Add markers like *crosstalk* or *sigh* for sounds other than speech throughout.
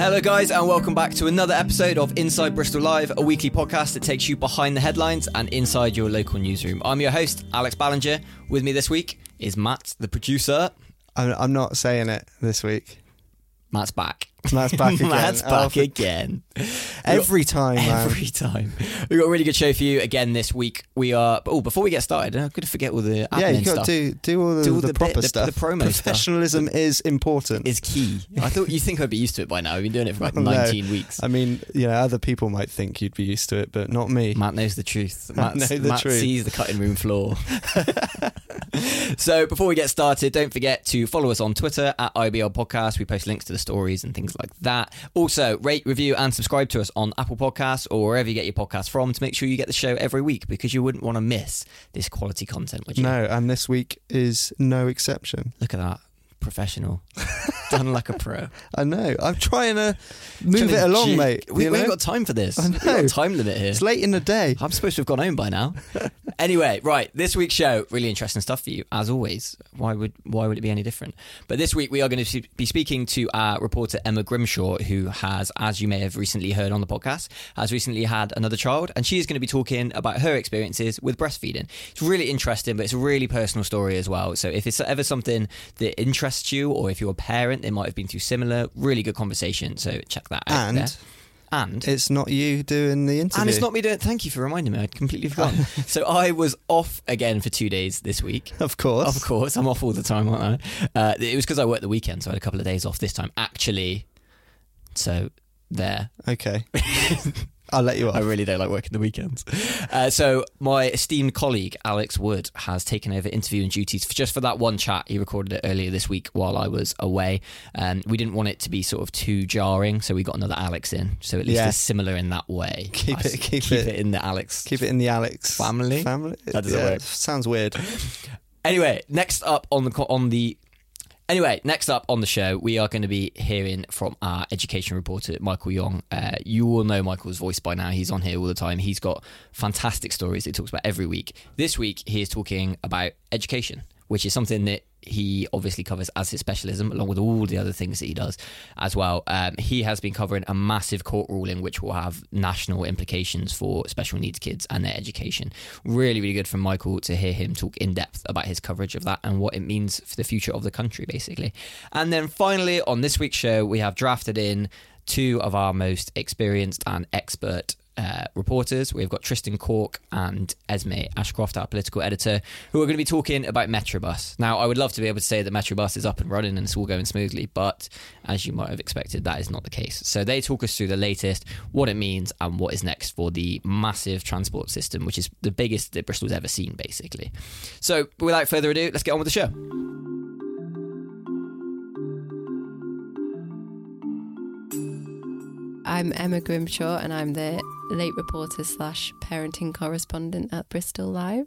Hello, guys, and welcome back to another episode of Inside Bristol Live, a weekly podcast that takes you behind the headlines and inside your local newsroom. I'm your host, Alex Ballinger. With me this week is Matt, the producer. I'm, I'm not saying it this week. Matt's back. Matt's back *laughs* again. Matt's Oh, back again. Every time, man. Every time. We've got a really good show for you again this week. We are. Oh, before we get started, I'm going to forget all the yeah, you got stuff. to do do all the, Do all the, the proper the- stuff. the promo stuff. Professionalism is important. is key. I thought you think I'd be used to it by now. We've been doing it for like *laughs* No. 19 weeks. I mean, you know, other people might think you'd be used to it, but not me. Matt knows the truth. *laughs* Matt, know the Matt truth. sees the cutting room floor. so before we get started, don't forget to follow us on Twitter at IBL Podcast. We post links to the stories and things like that. Also, rate, review, and subscribe to us on Apple Podcasts or wherever you get your podcasts from to make sure you get the show every week because you wouldn't want to miss this quality content, would you? No, and this week is no exception. Look at that. Professional. Done like a pro. *laughs* I know. I'm trying to move Trying it to along, mate. We, you we ain't know? got time for this. I We've got know. a time limit here. It's late in the day. I'm supposed to have gone home by now. *laughs* anyway, right, this week's show, really interesting stuff for you, as always. Why would why would it be any different? But this week we are going to be speaking to our reporter Emma Grimshaw, who has, as you may have recently heard on the podcast, has recently had another child, and she is going to be talking about her experiences with breastfeeding. It's really interesting, but it's a really personal story as well. So if it's ever something that interests you, or if you're a parent, they might have been through similar, really good conversation. So check that out. And there. and it's not you doing the interview. and it's not me doing. Thank you for reminding me. I'd completely forgotten. *laughs* so I was off again for two days this week. Of course. Of course, I'm off all the time, aren't I? Uh, it was because I worked the weekend, so I had a couple of days off this time. Actually, so there. Okay. *laughs* I'll let you off. I really don't like working the weekends. Uh, so my esteemed colleague Alex Wood has taken over interviewing duties for just for that one chat. He recorded it earlier this week while I was away. Um, we didn't want it to be sort of too jarring, so we got another Alex in. So at least Yeah. it's similar in that way. Keep I it- s- keep it- in the Alex Keep it in the Alex Family? Family. That doesn't work. Sounds weird. Anyway, next up on the co- on the anyway, next up on the show, we are going to be hearing from our education reporter Michael Young. Uh, you all know Michael's voice by now. He's on here all the time. He's got fantastic stories he talks about every week. This week, he is talking about education, which is something that he obviously covers as his specialism, along with all the other things that he does as well. Um, he has been covering a massive court ruling which will have national implications for special needs kids and their education. Really, really good from Michael to hear him talk in depth about his coverage of that and what it means for the future of the country, basically. And then finally, on this week's show, we have drafted in two of our most experienced and expert uh, reporters. We've got Tristan Cork and Esme Ashcroft, our political editor, who are going to be talking about Metrobus. Now, I would love to be able to say that Metrobus is up and running and it's all going smoothly, but as you might have expected, that is not the case. So they talk us through the latest, what it means, and what is next for the massive transport system, which is the biggest that Bristol's ever seen, basically. So without further ado, let's get on with the show. I'm Emma Grimshaw, and I'm the late reporter slash parenting correspondent at Bristol Live.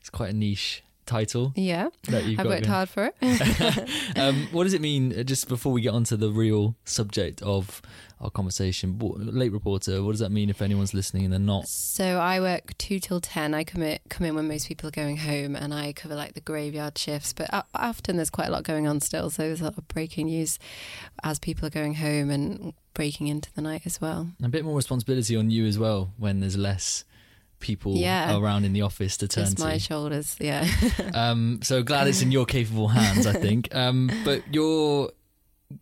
It's quite a niche title Yeah, that you've I've worked going. hard for it. *laughs* um, what does it mean? uh, Just before we get onto the real subject of our conversation, late reporter. What does that mean if anyone's listening and they're not? so I work two till ten. I come in, come in when most people are going home, and I cover like the graveyard shifts. But o- often there's quite a lot going on still, so there's a lot of breaking news as people are going home and breaking into the night as well. A bit more responsibility on you as well when there's less people Yeah. around in the office to turn Just my to. shoulders, yeah. Um, so glad it's in your capable hands, I think. *laughs* Um, but you're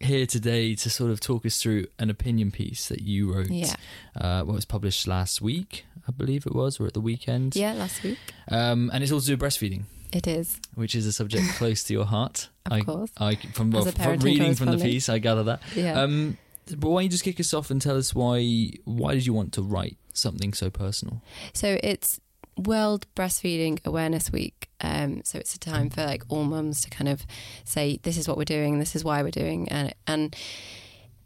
here today to sort of talk us through an opinion piece that you wrote. Yeah. Uh, what was published last week, I believe it was, or at the weekend. yeah, last week Um, and it's all to do with breastfeeding, it is. which is a subject *laughs* close to your heart. Of I, course. I, from, well, from reading from the piece, I gather that. Yeah. Um, but why don't you just kick us off and tell us why why did you want to write something so personal? So it's World Breastfeeding Awareness Week. Um, so it's a time for like all mums to kind of say, "This is what we're doing. This is why we're doing," and and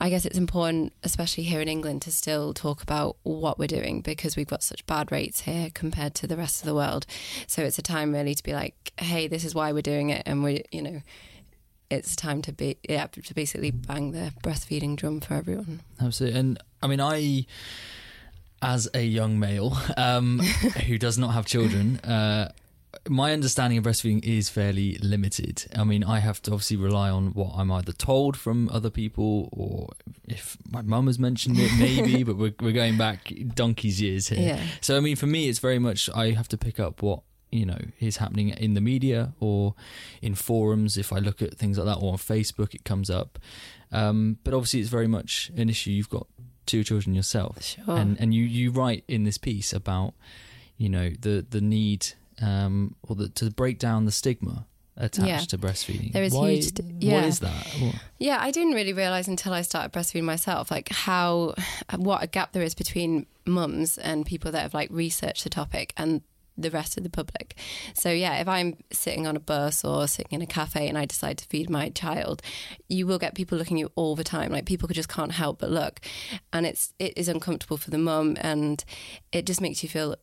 I guess it's important, especially here in England, to still talk about what we're doing because we've got such bad rates here compared to the rest of the world. So it's a time really to be like, "Hey, this is why we're doing it," and we, you know. It's time to be yeah to basically bang the breastfeeding drum for everyone. Absolutely. And I mean, I, as a young male um, *laughs* who does not have children, uh, my understanding of breastfeeding is fairly limited. I mean, I have to obviously rely on what I'm either told from other people or if my mum has mentioned it, maybe, *laughs* but we're, we're going back donkey's years here. Yeah. So, I mean, for me, it's very much I have to pick up what you know is happening in the media or in forums if i look at things like that or on facebook it comes up um, but obviously it's very much an issue you've got two children yourself Sure. and and you you write in this piece about you know the the need um, or the, to break down the stigma attached Yeah. to breastfeeding There is Why, huge st- yeah. is that What- Yeah, I didn't really realize until I started breastfeeding myself, like how what a gap there is between mums and people that have like researched the topic and the rest of the public. So yeah, if I'm sitting on a bus or sitting in a cafe and I decide to feed my child, you will get people looking at you all the time. Like people just can't help but look, and it's it is uncomfortable for the mum, and it just makes you feel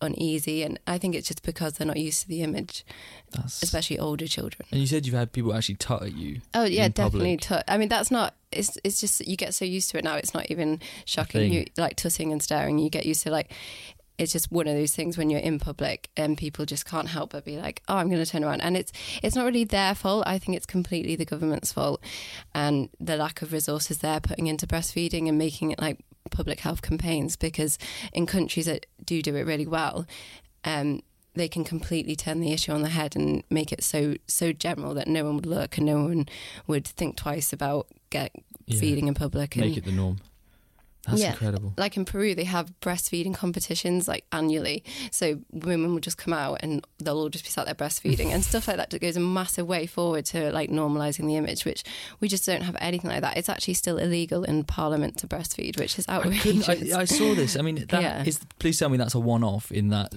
uneasy. And I think it's just because they're not used to the image, that's especially older children. and you said you've had people actually tut at you Oh yeah, definitely. Tut. I mean, that's not. It's it's just you get so used to it now. It's not even shocking. You like tutting and staring. You get used to like. It's just one of those things when you're in public and people just can't help but be like, "Oh, I'm going to turn around," and it's it's not really their fault. I think it's completely the government's fault and the lack of resources they're putting into breastfeeding and making it like public health campaigns. Because in countries that do do it really well, um, they can completely turn the issue on the head and make it so so general that no one would look and no one would think twice about get Yeah. feeding in public. And make it the norm that's Yeah. incredible like in Peru, they have breastfeeding competitions like annually. So women will just come out and they'll all just be sat there breastfeeding and stuff like that. That goes a massive way forward to like normalizing the image, which we just don't have anything like that. It's actually still illegal in Parliament to breastfeed, which is outrageous. couldn't, I, I saw this. I mean, that *laughs* is. Yeah. Please tell me that's a one-off. In that,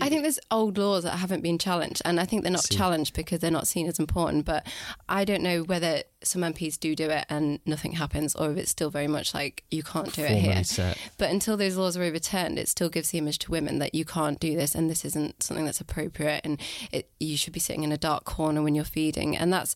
I think there's old laws that haven't been challenged, and I think they're not See. challenged because they're not seen as important. But I don't know whether some MPs do do it and nothing happens, or if it's still very much like you can't do it here. set. But until those laws are overturned, it still gives the image to women that you can't do this and this isn't something that's appropriate, and it, you should be sitting in a dark corner when you're feeding, and that's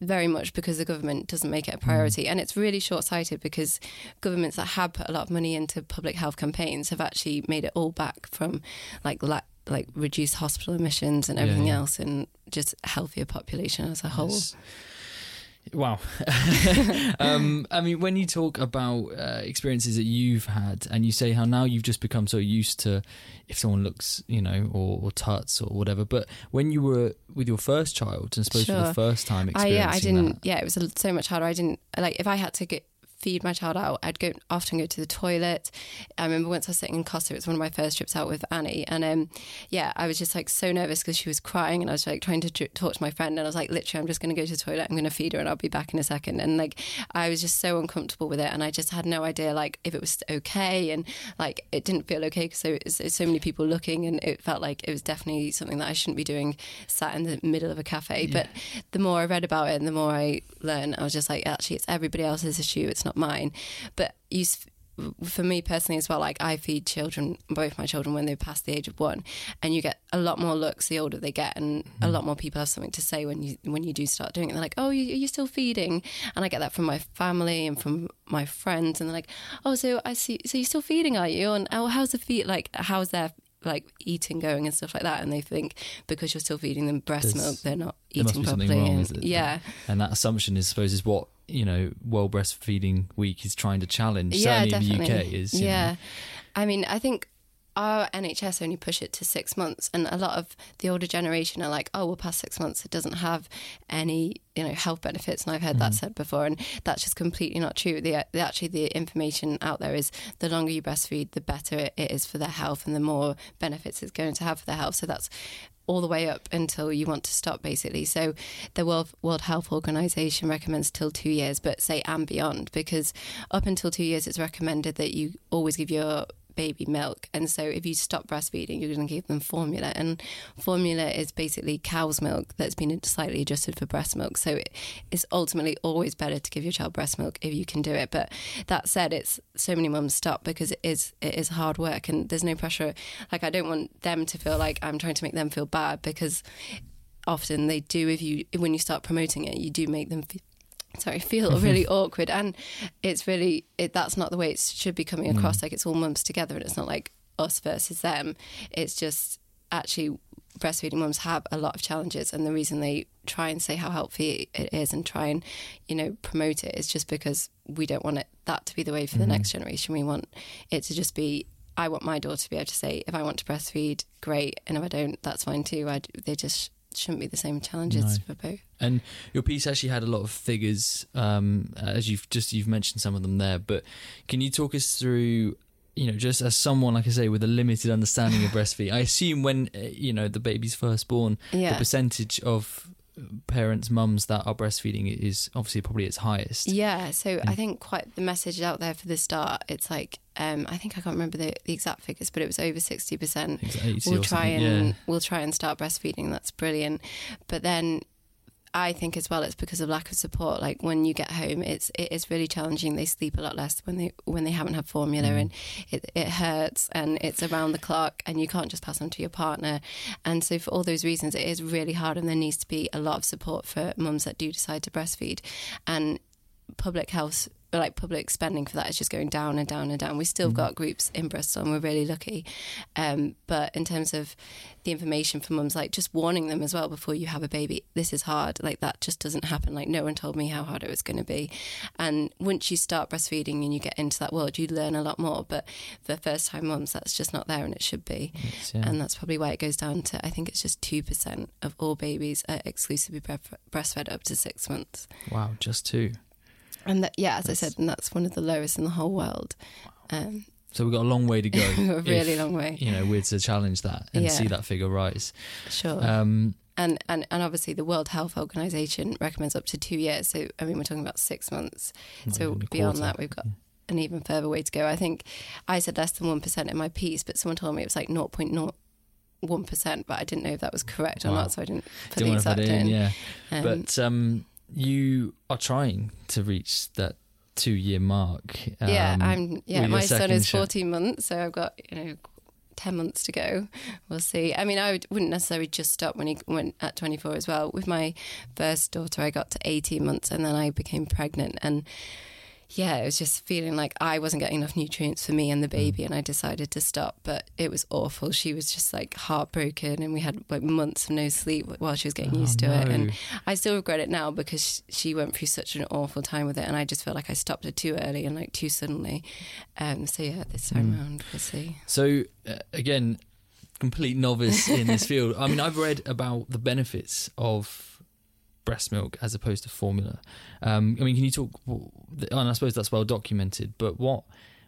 very much because the government doesn't make it a mm. priority and it's really short-sighted because governments that have put a lot of money into public health campaigns have actually made it all back from like la- like reduced hospital emissions and Yeah, everything yeah. else and just healthier population as a whole Yes. Wow. *laughs* um, I mean, when you talk about uh, experiences that you've had, and you say how now you've just become so used to if someone looks, you know, or, or tuts or whatever. But when you were with your first child, and suppose for the first time I, yeah, I didn't. that, Yeah, it was so much harder. I didn't like if I had to get feed my child out. I'd go often go to the toilet. I remember once I was sitting in Costa. It was one of my first trips out with Annie, and um, yeah, I was just like so nervous because she was crying, and I was like trying to talk to my friend, and I was like, literally, I'm just going to go to the toilet. I'm going to feed her, and I'll be back in a second. And like, I was just so uncomfortable with it, and I just had no idea like if it was okay, and like it didn't feel okay because there was so many people looking, and it felt like it was definitely something that I shouldn't be doing, sat in the middle of a cafe. But the more I read about it, and the more I learned, I was just like, actually, it's everybody else's issue. It's not mine. But you, for me personally as well, like I feed children, both my children, when they're past the age of one, and you get a lot more looks the older they get, and a mm. lot more people have something to say when you when you do start doing it. They're like, "Oh, you, you're still feeding," and I get that from my family and from my friends, and they're like, "Oh, so I see, so you're still feeding, are you?" And oh, how's the feed? Like, how's their like eating going and stuff like that? And they think because you're still feeding them breast There's- milk, they're not eating properly. wrong, and, yeah. and that assumption is, I suppose, is what you know, World Breastfeeding Week is trying to challenge. yeah, certainly in definitely. the UK is. yeah. know. I mean, I think our NHS only push it to six months, and a lot of the older generation are like, "Oh, well, past six months, it doesn't have any, you know, health benefits." And I've heard that mm-hmm. said before, and that's just completely not true. The, the actually the information out there is the longer you breastfeed, the better it is for their health, and the more benefits it's going to have for their health. So that's all the way up until you want to stop, basically. So the World World Health Organization recommends till two years, but say and beyond, because up until two years, it's recommended that you always give your baby milk. And so if you stop breastfeeding, you're going to give them formula. And formula is basically cow's milk that's been slightly adjusted for breast milk. So it's ultimately always better to give your child breast milk if you can do it. But that said, it's so many mums stop because it is it is hard work and there's no pressure. Like I don't want them to feel like I'm trying to make them feel bad because often they do if you when you start promoting it you do make them feel sorry feel mm-hmm. really awkward and it's really it, that's not the way it should be coming across. Mm. Like it's all mums together and it's not like us versus them. It's just actually breastfeeding mums have a lot of challenges and the reason they try and say how healthy it is and try and you know promote it is just because we don't want it that to be the way for the mm-hmm. next generation. We want it to just be I want my daughter to be able to say if I want to breastfeed great and if I don't that's fine too. I, they just shouldn't be the same challenges No. for both And your piece actually had a lot of figures, um, as you've just you've mentioned some of them there. But can you talk us through, you know, just as someone like I say with a limited understanding of *sighs* breastfeeding, I assume when uh, you know the baby's first born, Yeah. the percentage of parents, mums that are breastfeeding is obviously probably its highest. Yeah, so I think quite the message out there for the start. It's like um, I think I can't remember the, the exact figures, but it was over sixty percent. It's 80 We'll try and yeah. we'll try and start breastfeeding. That's brilliant. But then I think as well it's because of lack of support. Like when you get home, it's it is really challenging. They sleep a lot less when they when they haven't had formula, Mm. and it it hurts, and it's around the clock, and you can't just pass on to your partner. And so for all those reasons, it is really hard, and there needs to be a lot of support for mums that do decide to breastfeed, and public health like public spending for that is just going down and down and down. We still have got groups in Bristol and we're really lucky. Um, but in terms of the information for mums, like just warning them as well before you have a baby, this is hard. Like that just doesn't happen. Like no one told me how hard it was going to be. And once you start breastfeeding and you get into that world, you learn a lot more. But for first time mums, that's just not there and it should be. Yeah. And that's probably why it goes down to, I think it's just 2% of all babies are exclusively bre- breastfed up to six months. wow, just two. And that, yeah, as I said, and that's one of the lowest in the whole world. Um, So we've got a long way to go. *laughs* a really if, long way. You know, we're to challenge that and Yeah. see that figure rise. Sure. Um, and, and and obviously the World Health Organization recommends up to two years. So I mean we're talking about six months. So beyond that we've got an even further way to go. I think I said less than one percent in my piece, but someone told me it was like 0.01 percent, but I didn't know if that was correct or Wow. not, so I didn't put didn't the exact in, in. yeah. Um, but um, you are trying to reach that two year mark. yeah, um, I'm. Yeah, my son is sh- 14 months, so I've got you know. 10 months to go. We'll see. I mean, I would, wouldn't necessarily just stop when he went at 24 as well. With my first daughter, I got to 18 months and then I became pregnant. And yeah, it was just feeling like I wasn't getting enough nutrients for me and the Mm. baby, and I decided to stop. But it was awful. She was just like heartbroken, and we had like months of no sleep while she was getting Oh, used to it. And I still regret it now because she went through such an awful time with it, and I just felt like I stopped her too early and like too suddenly. Um, so yeah, this time Mm. round we'll see. So uh, again, complete novice in this *laughs* field. I mean, I've read about the benefits of breast milk as opposed to formula. Um, I mean, can you talk? And I suppose that's well documented. But what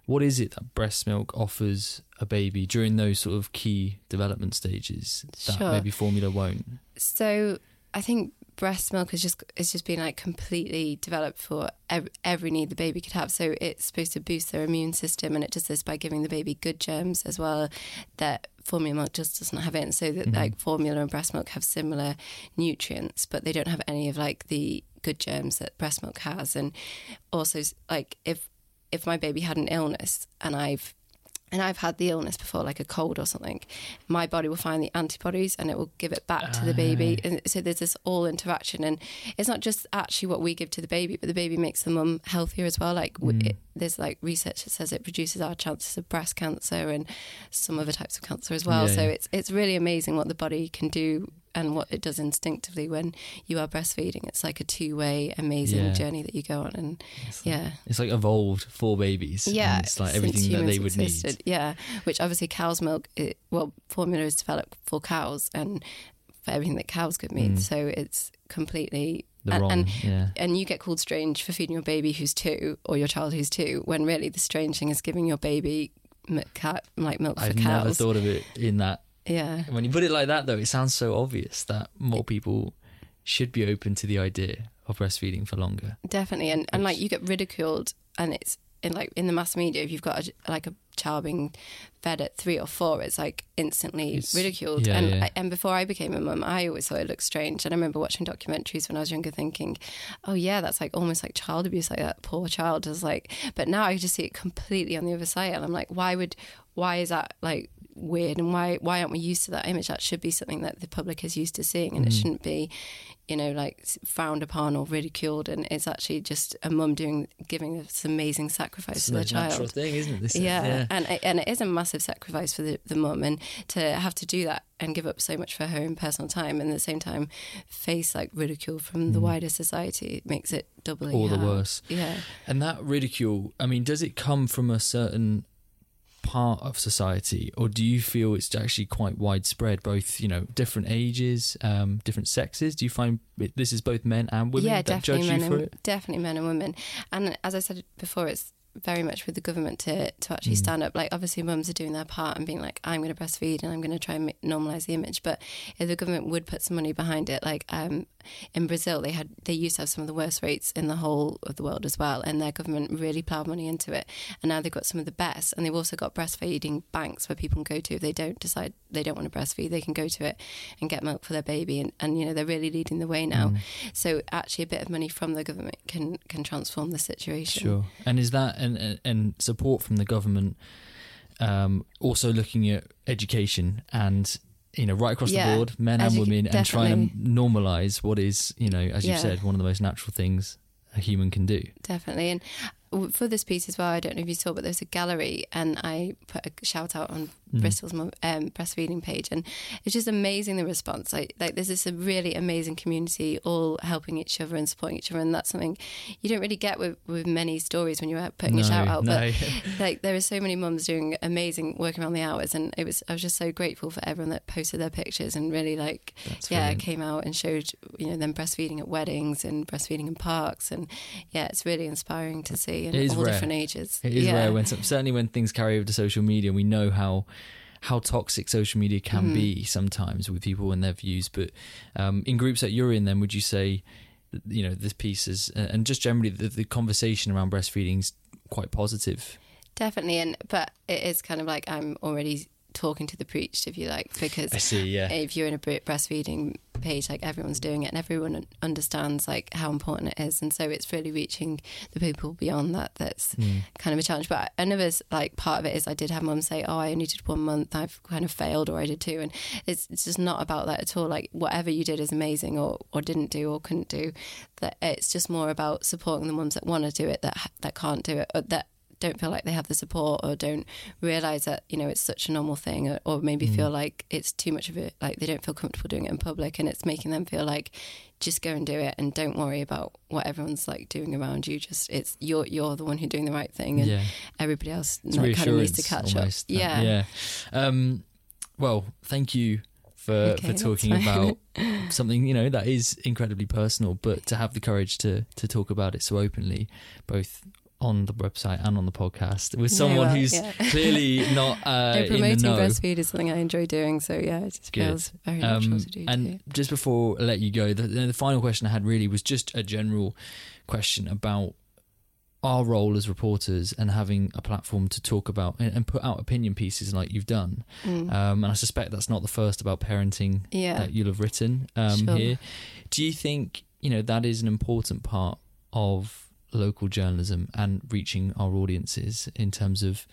what is it that breast milk offers a baby during those sort of key development stages that Sure. maybe formula won't? So I think breast milk has just it's just been like completely developed for ev- every need the baby could have. So it's supposed to boost their immune system, and it does this by giving the baby good germs as well that formula milk just doesn't have it. And so that mm-hmm. like formula and breast milk have similar nutrients, but they don't have any of like the good germs that breast milk has. And also like if if my baby had an illness and I've and I've had the illness before, like a cold or something, my body will find the antibodies and it will give it back to the baby. And so there's this all interaction. And it's not just actually what we give to the baby, but the baby makes the mum healthier as well. Like, w mm. it, there's like research that says it reduces our chances of breast cancer and some other types of cancer as well. Yeah, so yeah. it's, it's really amazing what the body can do and what it does instinctively when you are breastfeeding. It's like a two way amazing Yeah. journey that you go on. And yeah. It's like evolved for babies. Yeah, it's like everything that they would existed. need. Yeah, which obviously cow's milk. It, well, formula is developed for cows and for everything that cows could need. So it's completely Mm. The and, wrong, and yeah. and you get called strange for feeding your baby who's two or your child who's two, when really the strange thing is giving your baby milk, cat, like milk for cows. I've never thought of it in that yeah, When you put it like that, though, it sounds so obvious that more people should be open to the idea of breastfeeding for longer. definitely. And and like you get ridiculed, and it's in like in the mass media, if you've got a, like a child being fed at three or four, it's like instantly It's- ridiculed. yeah, and yeah. I, and before I became a mum, I always thought it looked strange. And I remember watching documentaries when I was younger, thinking, "Oh yeah, that's like almost like child abuse. Like that poor child is like." But now I just see it completely on the other side, and I'm like, why would, why is that like weird? And why why aren't we used to that image? That should be something that the public is used to seeing, and it shouldn't be, you know, like frowned upon or ridiculed. And it's actually just a mum doing giving this amazing sacrifice It's to the child thing, isn't it? This, yeah, and it- and it is a massive sacrifice for the, the mum, and to have to do that and give up so much for her own personal time, and at the same time face like ridicule from the wider society it makes it doubly Mm. All the worse. Yeah, And that ridicule, I mean, does it come from a certain part of society, or do you feel it's actually quite widespread, both, you know, different ages, um, different sexes? Do you find it, this is both men and women yeah, that judge you men for and it? definitely men and women, and as I said before, it's very much with the government to to Mm. actually stand up. Like obviously, mums are doing their part and being like, I'm going to breastfeed and I'm going to try and normalize the image. But if the government would put some money behind it, like um, in Brazil, they had they used to have some of the worst rates in the whole of the world as well, and their government really ploughed money into it. And now they've got some of the best, and they've also got breastfeeding banks where people can go to if they don't decide they don't want to breastfeed, they can go to it and get milk for their baby, and, and you know they're really leading the way now. So actually, a bit of money from the government can can transform the situation. Sure. And is that and and- support from the government um, also looking at education and you know right across Yeah. the board, men and women, and trying to normalize what is you know as you Yeah. said one of the most natural things a human can do. definitely. And for this piece as well, I don't know if you saw, but there's a gallery, and I put a shout out on Bristol's um, breastfeeding page, and it's just amazing the response. Like, like there's this a really amazing community, all helping each other and supporting each other, and that's something you don't really get with, with many stories when you're out putting a shout out. no. But *laughs* like there are so many mums doing amazing work around the hours, and it was I was just so grateful for everyone that posted their pictures and really like That's yeah brilliant. came out and showed you know them breastfeeding at weddings and breastfeeding in parks and yeah it's really inspiring to see It is all rare. different ages It is yeah. rare when certainly when things carry over to social media. We know how how toxic social media can Mm-hmm. be sometimes with people and their views. But um, in groups that you're in, then would you say, you know, this piece is and just generally the, the conversation around breastfeeding is quite positive. definitely and but it is kind of like I'm already talking to the preached if you like because I see, yeah. if you're in a breastfeeding page like everyone's doing it and everyone understands like how important it is. And so it's really reaching the people beyond that that's Hmm. kind of a challenge. But another like part of it is I did have mum say oh I only did one month. I've kind of failed or I did two. And it's, it's just not about that at all. Like whatever you did is amazing or, or didn't do or couldn't do. That it's just more about supporting the mums that want to do it that that can't do it or that don't feel like they have the support or don't realize that you know it's such a normal thing or, or maybe feel like it's too much of it like they don't feel comfortable doing it in public and it's making them feel like just go and do it and don't worry about what everyone's like doing around you. Just it's you're you're the one who's doing the right thing and Yeah. everybody else like, kind of needs to catch almost, up that- yeah. yeah. Um, well, thank you for Okay, for talking about *laughs* something you know that is incredibly personal, but to have the courage to to talk about it so openly, both on the website and on the podcast, with someone well, who's yeah. clearly *laughs* not uh, No, in the promoting breastfeed is something I enjoy doing so yeah it just Good. feels very natural Um, to do and too. just before I let you go, the, the final question I had really was just a general question about our role as reporters and having a platform to talk about and, and put out opinion pieces like you've done. Mm. Um, and I suspect that's not the first about parenting Yeah. that you'll have written um, Sure. here. Do you think you know that is an important part of local journalism and reaching our audiences in terms of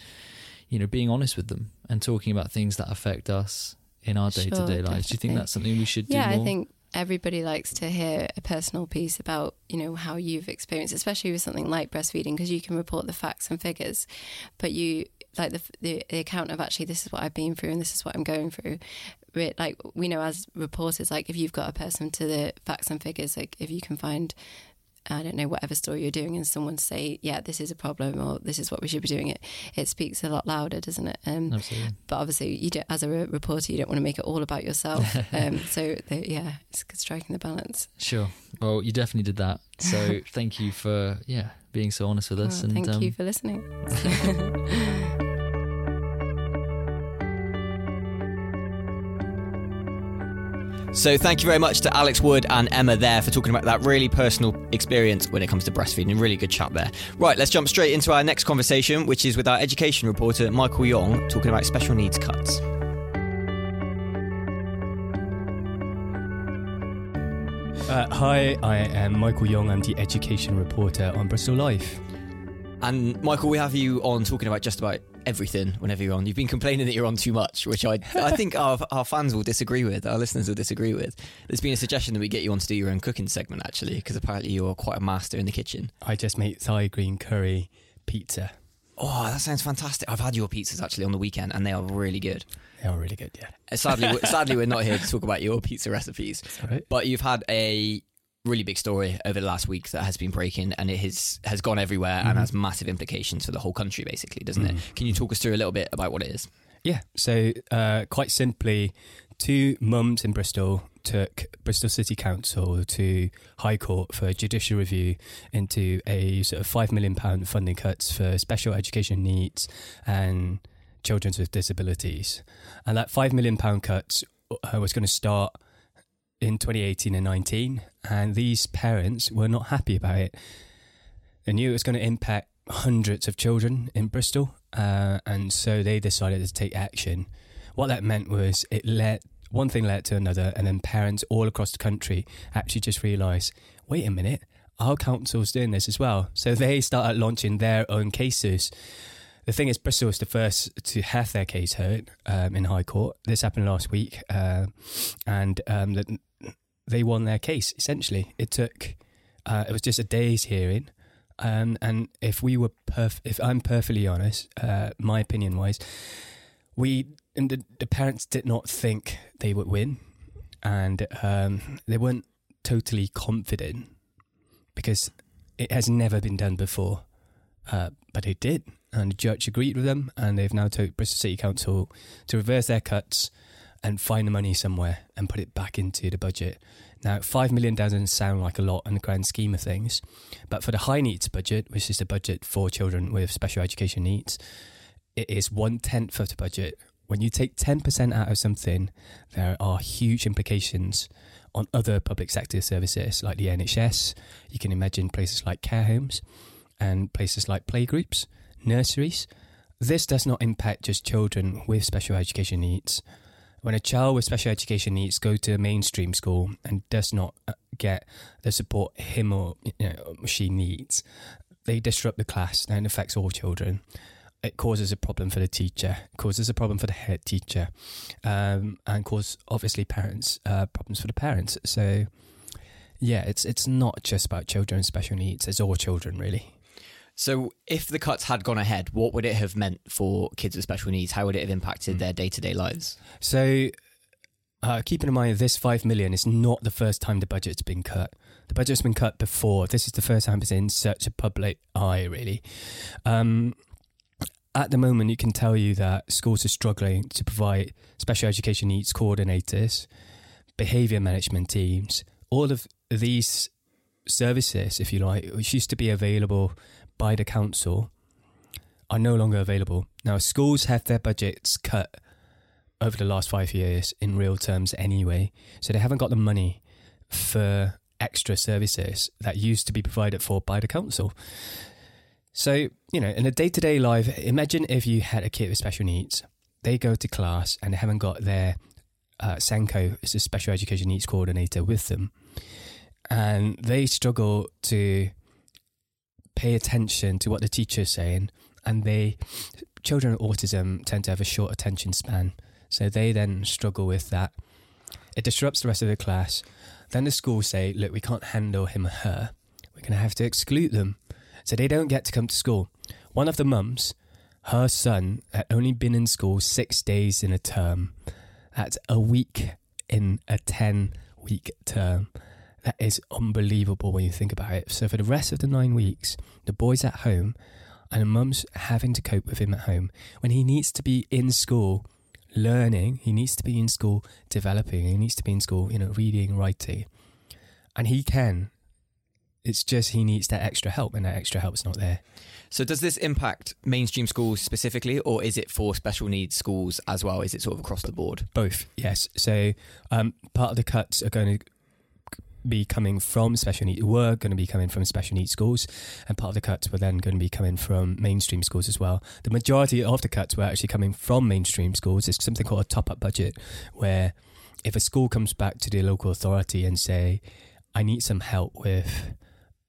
you know being honest with them and talking about things that affect us in our day to day lives? Do you think that's something we should do yeah i think everybody likes to hear a personal piece about you know how you've experienced especially with something like breastfeeding because you can report the facts and figures but you like the, the the account of actually this is what i've been through and this is what i'm going through. Like we know as reporters like if you've got a person to the facts and figures like if you can find I don't know whatever story you're doing, and someone say, "Yeah, this is a problem," or "This is what we should be doing." It it speaks a lot louder, doesn't it? Um, Absolutely. but obviously, you don't, as a re- reporter, you don't want to make it all about yourself. *laughs* um, so the, yeah, it's striking the balance. Sure. Well, you definitely did that. So *laughs* thank you for yeah being so honest with us. Well, and thank um, you for listening. *laughs* So thank you very much to Alex Wood and Emma there for talking about that really personal experience when it comes to breastfeeding. Really good chat there. Right, let's jump straight into our next conversation, which is with our education reporter Michael Young talking about special needs cuts. Uh, hi, I am Michael Young. I'm the education reporter on Bristol Live. And Michael, we have you on talking about just about everything whenever you're on. You've been complaining that you're on too much, which I *laughs* I think our, our fans will disagree with, our listeners will disagree with. There's been a suggestion that we get you on to do your own cooking segment, actually, because apparently you're quite a master in the kitchen. I just make Thai green curry pizza. Oh, that sounds fantastic. I've had your pizzas actually on the weekend, and they are really good. They are really good, yeah. Uh, Sadly, we're- sadly, we're not here to *laughs* talk about your pizza recipes, right. but you've had a really big story over the last week that has been breaking, and it has has gone everywhere and has massive implications for the whole country, basically, doesn't it? Can you talk us through a little bit about what it is? Yeah, so uh, quite simply, two mums in Bristol took Bristol City Council to High Court for judicial review into a sort of £5 million funding cuts for special education needs and children with disabilities. And that £5 million cuts uh, was going to start in 2018 and 19, and these parents were not happy about it. They knew it was going to impact hundreds of children in Bristol, uh, and so they decided to take action. What that meant was it led one thing led to another, and then parents all across the country actually just realised, wait a minute, our council's doing this as well. So *laughs* they started launching their own cases. The thing is, Bristol was the first to have their case heard um, in High Court. This happened last week, uh, and um, the, they won their case. Essentially, it took uh, it was just a day's hearing, um, and if we were perf- if I'm perfectly honest, uh, my opinion wise, we and the, the parents did not think they would win, and um, they weren't totally confident because it has never been done before, uh, but it did, and the judge agreed with them, and they've now told Bristol City Council to reverse their cuts and find the money somewhere and put it back into the budget. Now, five million doesn't sound like a lot in the grand scheme of things, but for the high needs budget, which is the budget for children with special education needs, it is one tenth of the budget. When you take ten percent out of something, there are huge implications on other public sector services like the NHS. You can imagine places like care homes and places like playgroups, nurseries. This does not impact just children with special education needs. When a child with special education needs go to a mainstream school and does not uh, get the support him or you know, she needs, they disrupt the class and it affects all children. It causes a problem for the teacher, causes a problem for the head teacher, um, and cause obviously parents uh, problems for the parents. So, yeah, it's it's not just about children with special needs; it's all children really. So, if the cuts had gone ahead, what would it have meant for kids with special needs? How would it have impacted their day to day lives? So, uh, keeping in mind this five million is not the first time the budget's been cut. The budget's been cut before. This is the first time it's in such a public eye, really. Um, at the moment, you can tell you that schools are struggling to provide special education needs coordinators, behaviour management teams, all of these services, if you like, which used to be available by the council, are no longer available. Now, schools have their budgets cut over the last five years in real terms anyway, so they haven't got the money for extra services that used to be provided for by the council. So, you know, in a day to day life, imagine if you had a kid with special needs. They go to class and they haven't got their uh, is a special education needs coordinator, with them. And they struggle to pay attention to what the teacher's saying. And they, children with autism tend to have a short attention span. So they then struggle with that. It disrupts the rest of the class. Then the school say, look, we can't handle him or her. We're going to have to exclude them. So they don't get to come to school. One of the mums, her son had only been in school six days in a term. That's a week in a 10 week term. That is unbelievable when you think about it. So for the rest of the nine weeks, the boy's at home and the mum's having to cope with him at home when he needs to be in school learning, he needs to be in school developing, he needs to be in school, you know, reading, writing. And he can It's just he needs that extra help, and that extra help's not there. So does this impact mainstream schools specifically, or is it for special needs schools as well? Is it sort of across the board? Both, yes. So um, part of the cuts are going to be coming from special needs, were going to be coming from special needs schools, and part of the cuts were then going to be coming from mainstream schools as well. The majority of the cuts were actually coming from mainstream schools. It's something called a top up budget, where if a school comes back to the local authority and say, I need some help with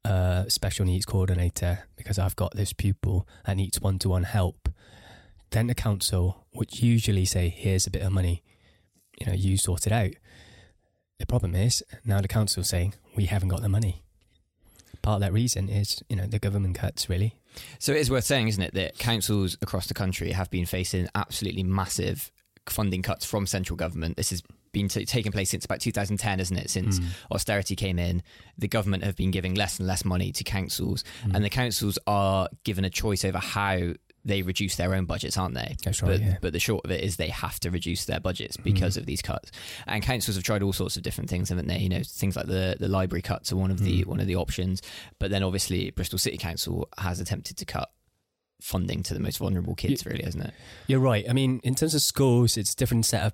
a special needs coordinator because I've got this pupil that needs one to one help, then the council would usually say, Here's a bit of money, you know, you sort it out. The problem is now the council's saying, We haven't got the money. Part of that reason is, you know, the government cuts really. So it is worth saying, isn't it, that councils across the country have been facing absolutely massive funding cuts from central government. This has been t- taking place since about 2010, isn't it? Since Mm. austerity came in, the government have been giving less and less money to councils, Mm. and the councils are given a choice over how they reduce their own budgets, aren't they? That's right, But, yeah. but the short of it is they have to reduce their budgets because Mm. of these cuts. And councils have tried all sorts of different things, haven't they? You know, things like the, the library cuts are one of the Mm. one of the options. But then obviously Bristol City Council has attempted to cut funding to the most vulnerable kids, really, hasn't it? You're right. I mean, in terms of schools, it's a different set of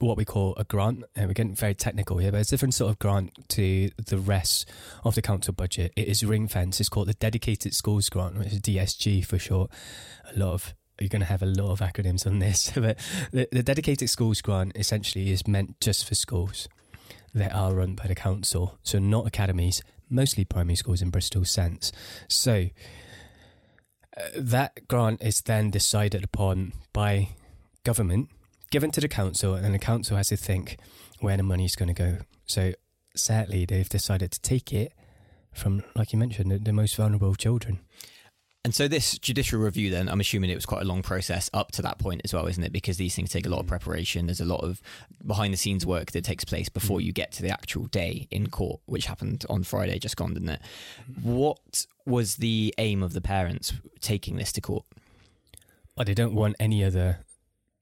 what we call a grant. And we're getting very technical here, but it's a different sort of grant to the rest of the council budget. It is ring fence. It's called the Dedicated Schools Grant, which is DSG for short. A lot of you're going to have a lot of acronyms on this, *laughs* but the, the Dedicated Schools Grant essentially is meant just for schools that are run by the council, so not academies, mostly primary schools in Bristol sense. So uh, that grant is then decided upon by government, given to the council, and the council has to think where the money is going to go. So sadly, they've decided to take it from, like you mentioned, the, the most vulnerable children. And so this judicial review, then I'm assuming it was quite a long process up to that point as well, isn't it? Because these things take a lot of mm. preparation. There's a lot of behind the scenes work that takes place mm. before you get to the actual day in court, which happened on Friday, just gone, didn't it? Mm. What was the aim of the parents taking this to court? Or they don't want any other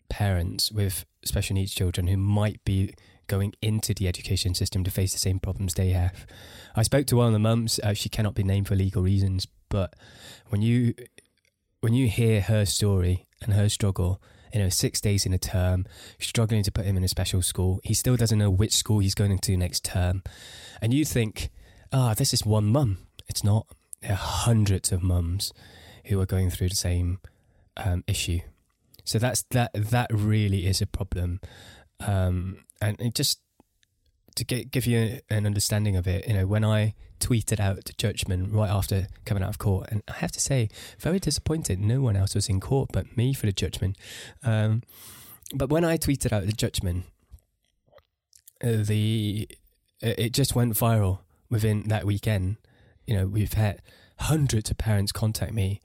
parents with special needs children who might be going into the education system to face the same problems they have. I spoke to one of the mums. Uh, she cannot be named for legal reasons, but when you when you hear her story and her struggle, you know, six days in a term, struggling to put him in a special school, he still doesn't know which school he's going to next term, and you think, ah, this is one mum. It's not. There are hundreds of mums who are going through the same um, issue. So that's that. That really is a problem, um, and it just to get, give you an understanding of it. You know, when I tweeted out the judgment right after coming out of court, and I have to say, very disappointed. No one else was in court but me for the judgment. Um, but when I tweeted out the judgment, uh, the it it just went viral within that weekend. You know, we've had hundreds of parents contact me.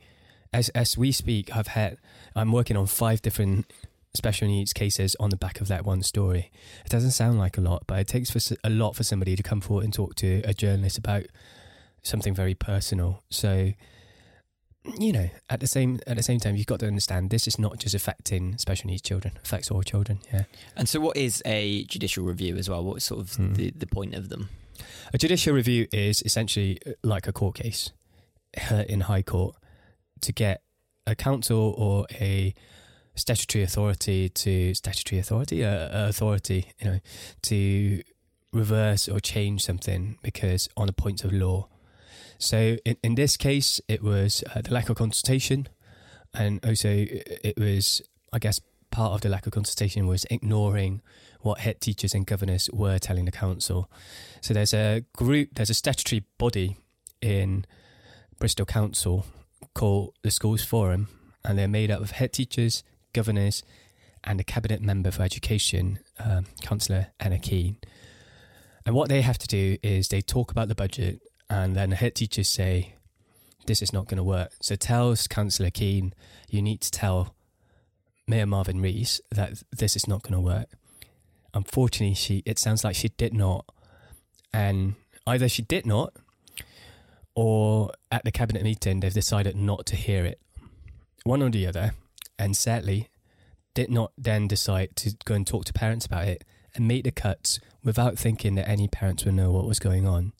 As as we speak, I've had I'm working on five different special needs cases on the back of that one story. It doesn't sound like a lot, but it takes for a lot for somebody to come forward and talk to a journalist about something very personal. So, you know, at the same at the same time, you've got to understand this is not just affecting special needs children; affects all children. Yeah. And so, what is a judicial review as well? What's sort of Hmm. the, the point of them? A judicial review is essentially uh, like a court case uh, in High Court to get a council or a statutory authority to statutory authority, uh, authority, you know, to reverse or change something because on the points of law. So in, in this case, it was uh, the lack of consultation, and also it was, I guess, part of the lack of consultation was ignoring what head teachers and governors were telling the council. So there's a group, there's a statutory body in Bristol Council called the Schools Forum, and they're made up of head teachers, governors, and a cabinet member for education, um, Councillor Anna Keen. And what they have to do is they talk about the budget, and then the head teachers say, "This is not going to work." So tells Councillor Keen, "You need to tell Mayor Marvin Rees that this is not going to work." Unfortunately, she it sounds like she did not, and either she did not, or at the cabinet meeting they've decided not to hear it, one or the other, and sadly, did not then decide to go and talk to parents about it and make the cuts without thinking that any parents would know what was going on.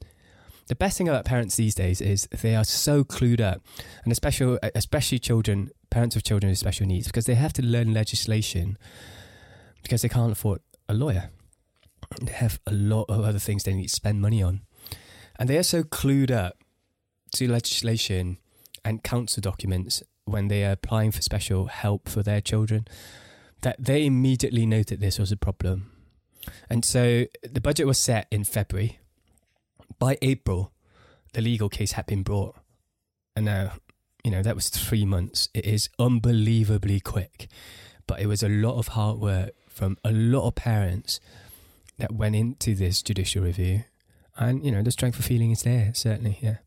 the best thing about parents these days is they are so clued up, and especially especially children, parents of children with special needs, because they have to learn legislation because they can't afford a lawyer. They have a lot of other things they need to spend money on, and they are so clued up to legislation and council documents when they are applying for special help for their children that they immediately noted this was a problem. And so the budget was set in February. By April, the legal case had been brought. And now, you know, that was three months. It is unbelievably quick. But it was a lot of hard work from a lot of parents that went into this judicial review. And, you know, the strength of feeling is there, certainly, yeah.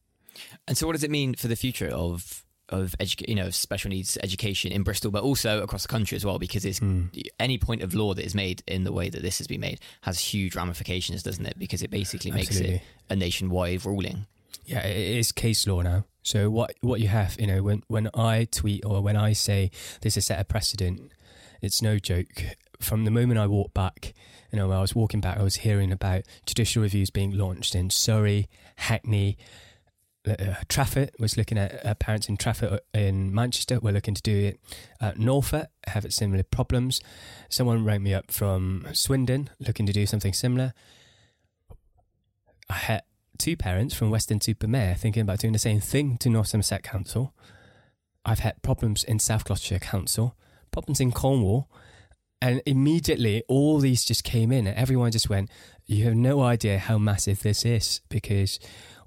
And so, what does it mean for the future of of educa- you know special needs education in Bristol, but also across the country as well? Because it's Mm. any point of law that is made in the way that this has been made has huge ramifications, doesn't it? Because it basically makes Absolutely. it a nationwide ruling. Yeah, it is case law now. So what what you have, you know, when when I tweet or when I say this is set a precedent, it's no joke. From the moment I walked back, you know, when I was walking back, I was hearing about judicial reviews being launched in Surrey, Hackney. Uh, Trafford was looking at uh, parents in Trafford in Manchester. We're looking to do it. at Norfolk have similar problems. Someone rang me up from Swindon looking to do something similar. I had two parents from Weston-super-Mare thinking about doing the same thing to North Somerset Council. I've had problems in South Gloucestershire Council, problems in Cornwall, and immediately all these just came in, and everyone just went, You have no idea how massive this is because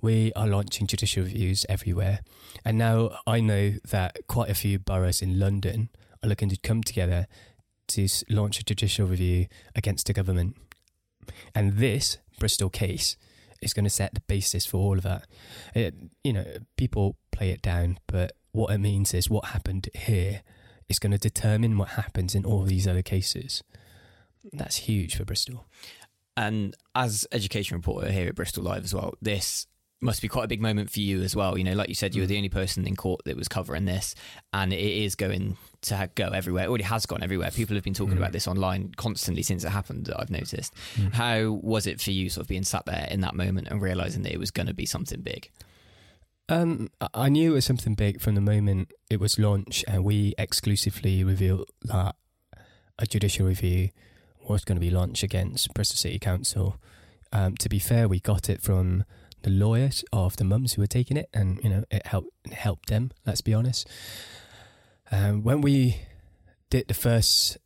we are launching judicial reviews everywhere. And now I know that quite a few boroughs in London are looking to come together to launch a judicial review against the government. And this Bristol case is going to set the basis for all of that. It, you know, people play it down, but what it means is what happened here is going to determine what happens in all these other cases. That's huge for Bristol. And as education reporter here at Bristol Live as well, this must be quite a big moment for you as well. You know, like you said, you were mm. the only person in court that was covering this, and it is going to go everywhere. It already has gone everywhere. People have been talking mm. about this online constantly since it happened. That I've noticed. Mm. How was it for you, sort of being sat there in that moment and realizing that it was going to be something big? Um, I- knew it was something big from the moment it was launched, and we exclusively revealed that a judicial review was going to be launched against Bristol City Council. Um, to be fair, we got it from the lawyers of the mums who were taking it, and you know it helped helped them. Let's be honest. Um, when we did the first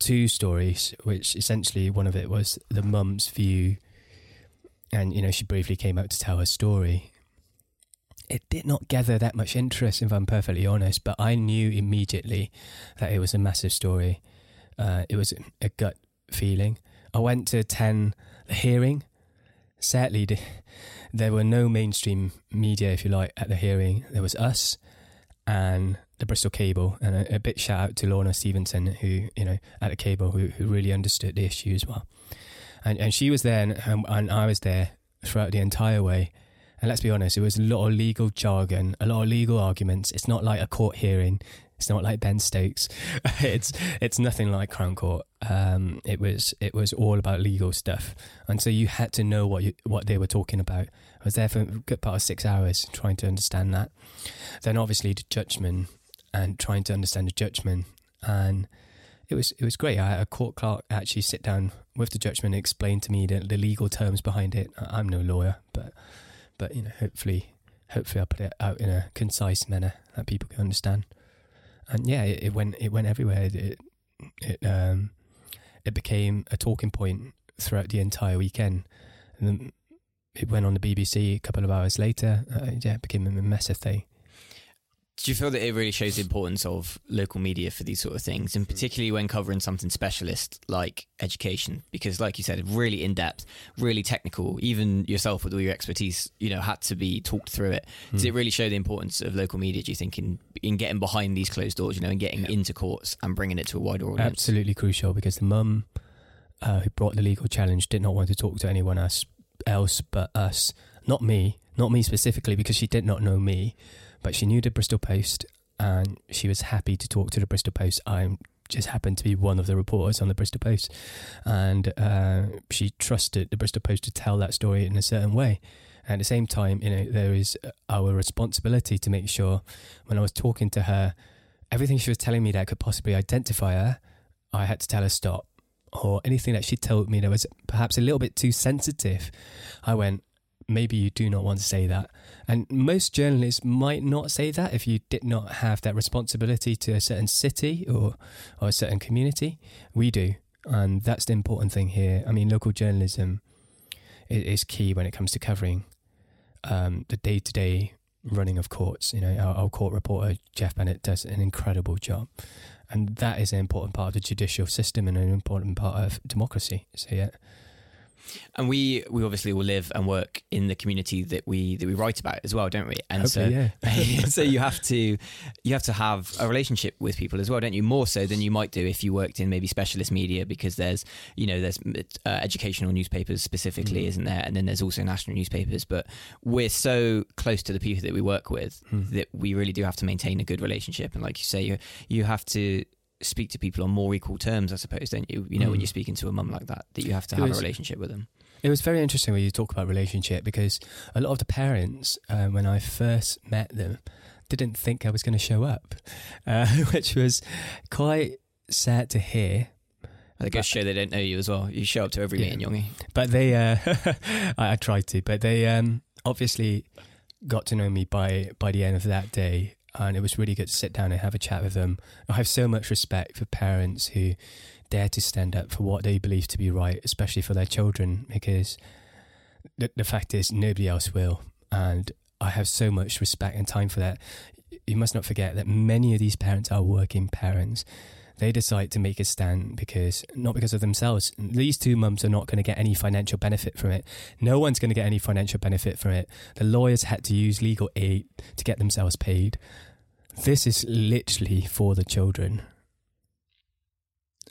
two stories, which essentially one of it was the mum's view, and you know she briefly came out to tell her story it did not gather that much interest, if I'm perfectly honest. But I knew immediately that it was a massive story. Uh, it was a gut feeling. I went to attend the hearing. Sadly, *laughs* there were no mainstream media, if you like, at the hearing. There was us and the Bristol Cable, and a, a big shout out to Lorna Stevenson, who you know at the Cable, who, who really understood the issue as well. And and she was there, and, and I was there throughout the entire way. And let's be honest, it was a lot of legal jargon, a lot of legal arguments. It's not like a court hearing. It's not like Ben Stokes. *laughs* it's it's nothing like Crown Court. Um, it was it was all about legal stuff, and so you had to know what you, what they were talking about. I was there for a good part of six hours trying to understand that. Then obviously the judgment and trying to understand the judgment, and it was it was great. I had a court clerk actually sit down with the judgment and explain to me the, the legal terms behind it. I'm no lawyer, but but you know, hopefully, hopefully, I'll put it out in a concise manner that people can understand. And yeah, it, it went it went everywhere. It it um it became a talking point throughout the entire weekend. And it went on the BBC a couple of hours later. Uh, yeah, it became a massive thing. Do you feel that it really shows the importance of local media for these sort of things, and particularly when covering something specialist like education? Because, like you said, really in depth, really technical. Even yourself, with all your expertise, you know, had to be talked through it. Does it really show the importance of local media? Do you think in in getting behind these closed doors, you know, and getting into courts and bringing it to a wider audience? Absolutely crucial because the mum uh, who brought the legal challenge did not want to talk to anyone else, else but us. Not me, not me specifically, because she did not know me, but she knew the Bristol Post and she was happy to talk to the Bristol Post. I just happened to be one of the reporters on the Bristol Post, and uh, she trusted the Bristol Post to tell that story in a certain way. And At the same time, you know, there is our responsibility to make sure when I was talking to her, everything she was telling me that could possibly identify her, I had to tell her stop. Or anything that she told me that was perhaps a little bit too sensitive, I went, maybe you do not want to say that. And most journalists might not say that if you did not have that responsibility to a certain city or, or a certain community. We do. And that's the important thing here. I mean, local journalism is, key when it comes to covering um, the day to day running of courts. You know, our, our court reporter, Jeff Bennett, does an incredible job. And that is an important part of the judicial system and an important part of democracy. So, yeah. And we we obviously will live and work in the community that we that we write about as well, don't we? And Hopefully, so *laughs* yeah. so you have to you have to have a relationship with people as well, don't you? More so than you might do if you worked in maybe specialist media, because there's you know there's uh, educational newspapers specifically, Mm. isn't there? And then there's also national newspapers. But we're so close to the people that we work with Mm. that we really do have to maintain a good relationship. And like you say, you you have to speak to people on more equal terms, I suppose, don't you? You know, when Mm. you're speaking to a mum like that, that you have to It have was- a relationship with them. It was very interesting when you talk about relationship because a lot of the parents, uh, when I first met them, didn't think I was going to show up, *laughs* uh, *laughs* which was quite sad to hear. I guess show they don't know you as well. You show up to every Yeah. meeting, Yongi. But they, uh, *laughs* I, I tried to, but they um, obviously got to know me by by the end of that day, and it was really good to sit down and have a chat with them. I have so much respect for parents who dare to stand up for what they believe to be right, especially for their children, because the, the fact is nobody else will, and I have so much respect and time for that. You must not forget that many of these parents are working parents they decide to make a stand because not because of themselves. These two mums are not going to get any financial benefit from it. No one's going to get any financial benefit from it. The lawyers had to use legal aid to get themselves paid. This is literally for the children.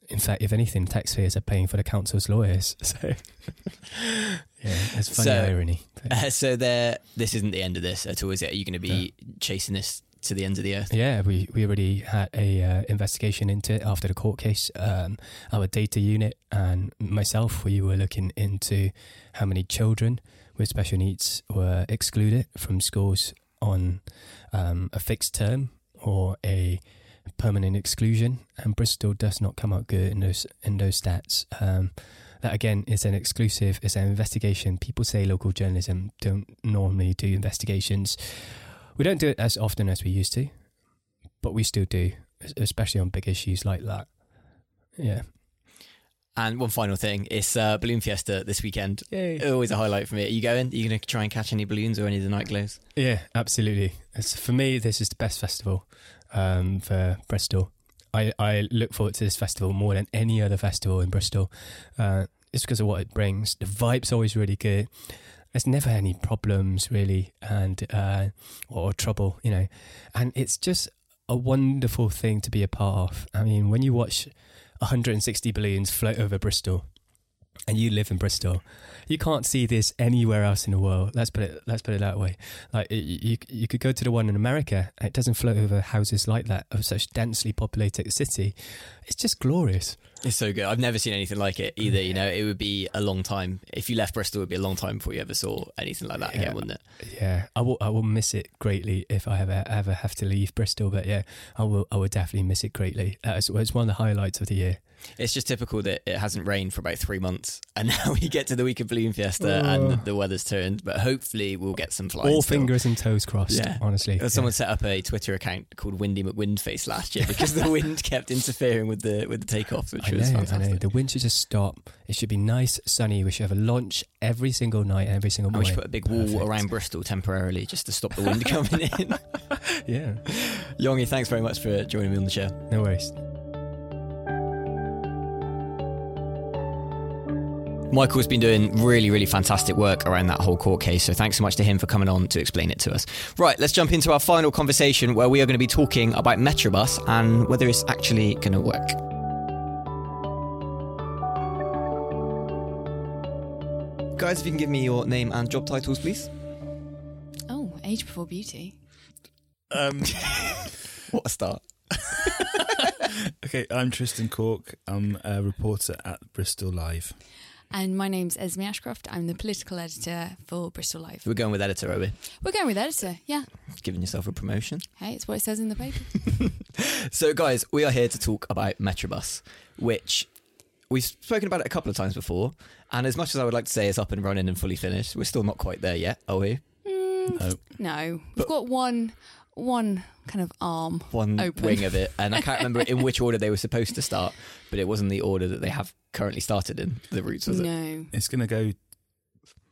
In fact, if anything, taxpayers are paying for the council's lawyers. *laughs* So, yeah, it's funny So- irony. *laughs* Uh, so there, this isn't the end of this at all, is it? Are you going to be chasing this to the ends of the earth? Yeah, we, we already had a uh, investigation into it after the court case. Um, our data unit and myself, we were looking into how many children with special needs were excluded from schools on um, a fixed term or a permanent exclusion, and Bristol does not come out good in those in those stats. Um, that again is an exclusive, it's an investigation. People say local journalism don't normally do investigations. We don't do it as often as we used to, but we still do, especially on big issues like that. Yeah. And one final thing, it's uh, Balloon Fiesta this weekend. Yay. Always a highlight for me. Are you going? Are you going to try and catch any balloons or any of the night glows? Yeah, absolutely. It's, for me, this is the best festival um, for Bristol. I, I look forward to this festival more than any other festival in Bristol. Uh, it's because of what it brings. The vibe's always really good. There's never any problems really, and uh, or trouble, you know. And it's just a wonderful thing to be a part of. I mean, when you watch 160 balloons float over Bristol, and you live in Bristol, you can't see this anywhere else in the world. Let's put it. Let's put it that way. Like it, you, you could go to the one in America. and It doesn't float over houses like that of such densely populated city. It's just glorious. It's so good. I've never seen anything like it either. You know, it would be a long time. If you left Bristol, it would be a long time before you ever saw anything like that Yeah. again, wouldn't it? Yeah, I will. I will miss it greatly if I ever ever have to leave Bristol. But yeah, I will. I will definitely miss it greatly. Uh, it's one of the highlights of the year. It's just typical that it hasn't rained for about three months, and *laughs* now we get to the week of Balloon Fiesta Oh. and the weather's turned. But hopefully, we'll get some flying. All still. fingers and toes crossed. Yeah. honestly. Someone set up a Twitter account called Windy McWindface last year because the wind *laughs* kept interfering with the with the takeoffs, which I was know, I fantastic. know. The wind should just stop. It should be nice, sunny. We should have a launch every single night, every single And we should put a big wall around Bristol temporarily just to stop the wind coming *laughs* in. Yeah, Yongi, thanks very much for joining me on the show. no worries. Michael's been doing really, really fantastic work around that whole court case, so thanks so much to him for coming on to explain it to us. Right, let's jump into our final conversation where we are going to be talking about Metrobus and whether it's actually going to work. Guys, if you can give me your name and job titles, please. Oh, age before beauty. Um, *laughs* What a start. *laughs* okay, I'm Tristan Cork. I'm a reporter at Bristol Live. And my name's Esme Ashcroft. I'm the political editor for Bristol Live. We're going with editor, are we? We're going with editor, yeah. Giving yourself a promotion. Hey, it's what it says in the paper. *laughs* So, guys, we are here to talk about Metrobus, which we've spoken about it a couple of times before. And as much as I would like to say it's up and running and fully finished, we're still not quite there yet, are we? Mm, no. No, we've But- got one one kind of arm. One Open. wing of it. And I can't remember in which order they were supposed to start, but it wasn't the order that they have currently started in, the routes was it? No. It's going to go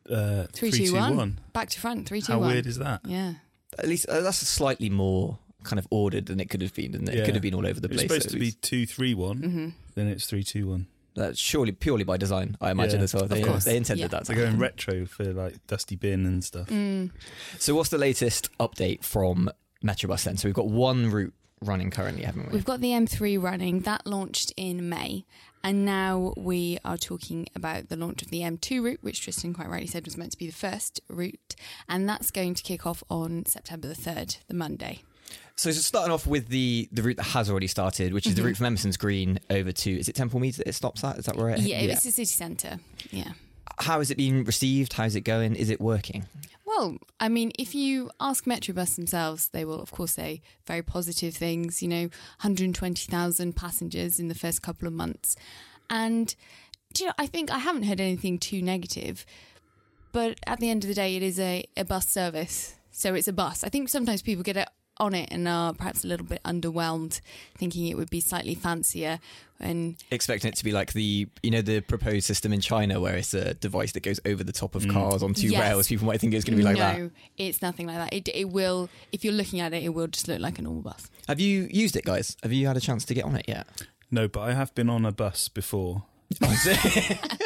uh, Three, three, two, two, one. one. Back to front, three, two, How one. weird is that? Yeah. At least uh, that's slightly more kind of ordered than it could have been, and it Yeah. could have been all over the place. It's supposed so to be it's- two three one. hmm Then it's three two one. That's surely purely by design, I imagine Yeah. as well. Of They, course. they intended Yeah. that. They're going retro for like Dusty Bin and stuff. Mm. So, what's the latest update from Metrobus then? So, we've got one route running currently, haven't we? We've got the M3 running. That launched in May. And now we are talking about the launch of the M2 route, which Tristan quite rightly said was meant to be the first route. And that's going to kick off on September the 3rd, the Monday. So, just starting off with the, the route that has already started, which is the mm-hmm. route from Emerson's Green over to, is it Temple Meads that it stops at? Is that right? Yeah, it's the city centre. Yeah. How is it being received? How's it going? Is it working? Well, I mean, if you ask Metrobus themselves, they will, of course, say very positive things. You know, 120,000 passengers in the first couple of months. And, you know, I think I haven't heard anything too negative. But at the end of the day, it is a, a bus service. So it's a bus. I think sometimes people get it on it and are perhaps a little bit underwhelmed, thinking it would be slightly fancier. And Expecting it to be like the, you know, the proposed system in China where it's a device that goes over the top of mm. cars on two Yes. rails. People might think it's going to be like no, that. No, it's nothing like that. It, it will, if you're looking at it, it will just look like a normal bus. Have you used it, guys? Have you had a chance to get on it yet? No, but I have been on a bus before,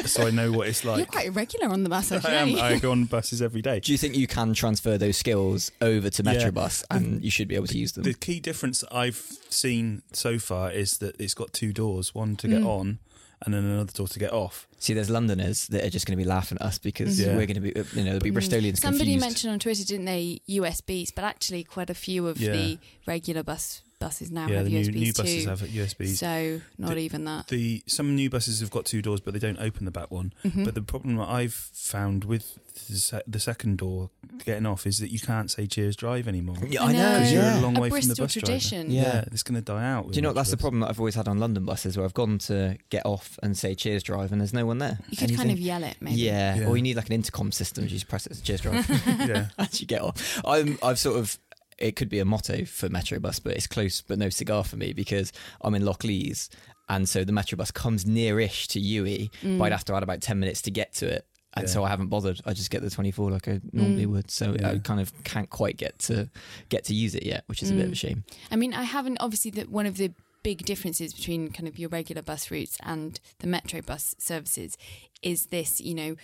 so I know what it's like. You're quite irregular on the bus, I am. I go on *laughs* buses every day. Do you think you can transfer those skills over to Yeah. Metrobus and you should be able to use them? The key difference I've seen so far is that it's got two doors, one to get Mm. on and then another door to get off. See, there's Londoners that are just going to be laughing at us because Yeah. we're going to be, you know, there'll be Bristolians Mm. Somebody confused. mentioned on Twitter, didn't they, USBs? But actually, quite a few of Yeah. the regular bus buses now yeah, have the new, USBs new too. buses have USBs. So not The- even that. the some new buses have got two doors, but they don't open the back one. Mhm. But the problem that I've found with the, se- the second door getting off is that you can't say "Cheers, drive" anymore. Yeah, I know. Because you're a long A way from the bus tradition. driver. Yeah. Yeah, it's going to die out. Do you know what, that's the problem that I've always had on London buses where I've gone to get off and say cheers drive and there's no one there. You could And kind think, of yell it, maybe. Yeah, Yeah. or you need like an intercom system. You just press it, cheers drive, *laughs* yeah, *laughs* as you get off. I'm, I've sort of, it could be a motto for Metrobus, but it's close but no cigar for me because I'm in Lockleaze. And so the Metrobus comes near-ish to UE, Mm. but I'd have to add about 10 minutes to get to it. And Yeah. so I haven't bothered. I just get the 24 like I normally Mm. would. So I kind of can't quite get to get to use it yet, which is a bit of a Mm. shame. I mean, I haven't obviously the, one of the big differences between kind of your regular bus routes and the metro bus services is this, you know,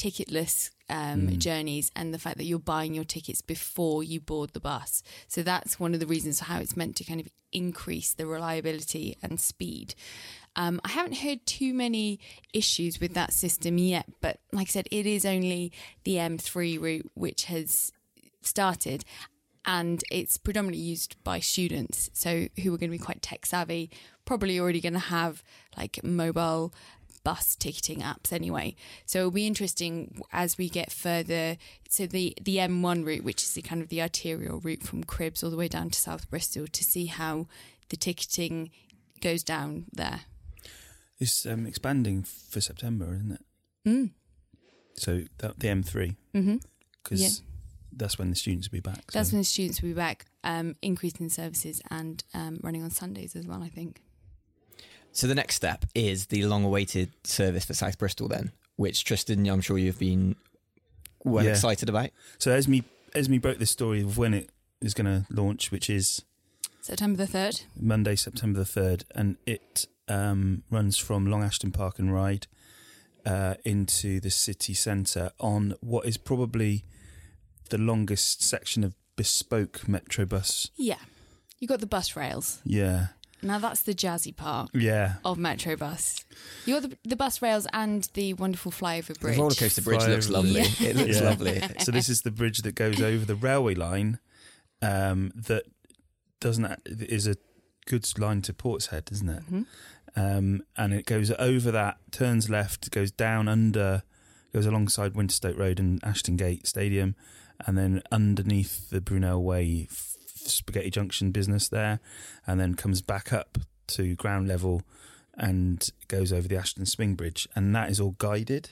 ticketless um, Mm. journeys and the fact that you're buying your tickets before you board the bus. So that's one of the reasons how it's meant to kind of increase the reliability and speed. Um, I haven't heard too many issues with that system yet, but like I said, it is only the M3 route which has started and it's predominantly used by students so who are going to be quite tech savvy probably already going to have like mobile bus ticketing apps anyway so it'll be interesting as we get further so the the M1 route which is the kind of the arterial route from Cribbs all the way down to South Bristol to see how the ticketing goes down there it's um, expanding for September, isn't it? mm. So that, the M3 hmm because Yeah. that's when the students will be back. that's when the students will be back um, increasing services and um, running on Sundays as well I think So the next step is the long-awaited service for South Bristol, then, which Tristan, I'm sure you've been well Yeah. excited about. So Esme Esme broke the story of when it is going to launch, which is September the 3rd Monday, September the third, and it um, runs from Long Ashton Park and Ride uh, into the city centre on what is probably the longest section of bespoke metro bus. Yeah. You got the bus rails. Yeah, Now that's the jazzy part yeah. of Metro Bus. You got the, the bus rails and the wonderful flyover bridge. The roller coaster bridge looks Flyover. lovely. Yeah. It looks Yeah. lovely. *laughs* so this is the bridge that goes over the railway line um, that doesn't is a goods line to Portishead, isn't it? Mhm. um, and it goes over that, turns left, goes down under, goes alongside Winterstoke Road and Ashton Gate Stadium, and then underneath the Brunel Way f- Spaghetti Junction business there, and then comes back up to ground level and goes over the Ashton Swing Bridge, and that is all guided.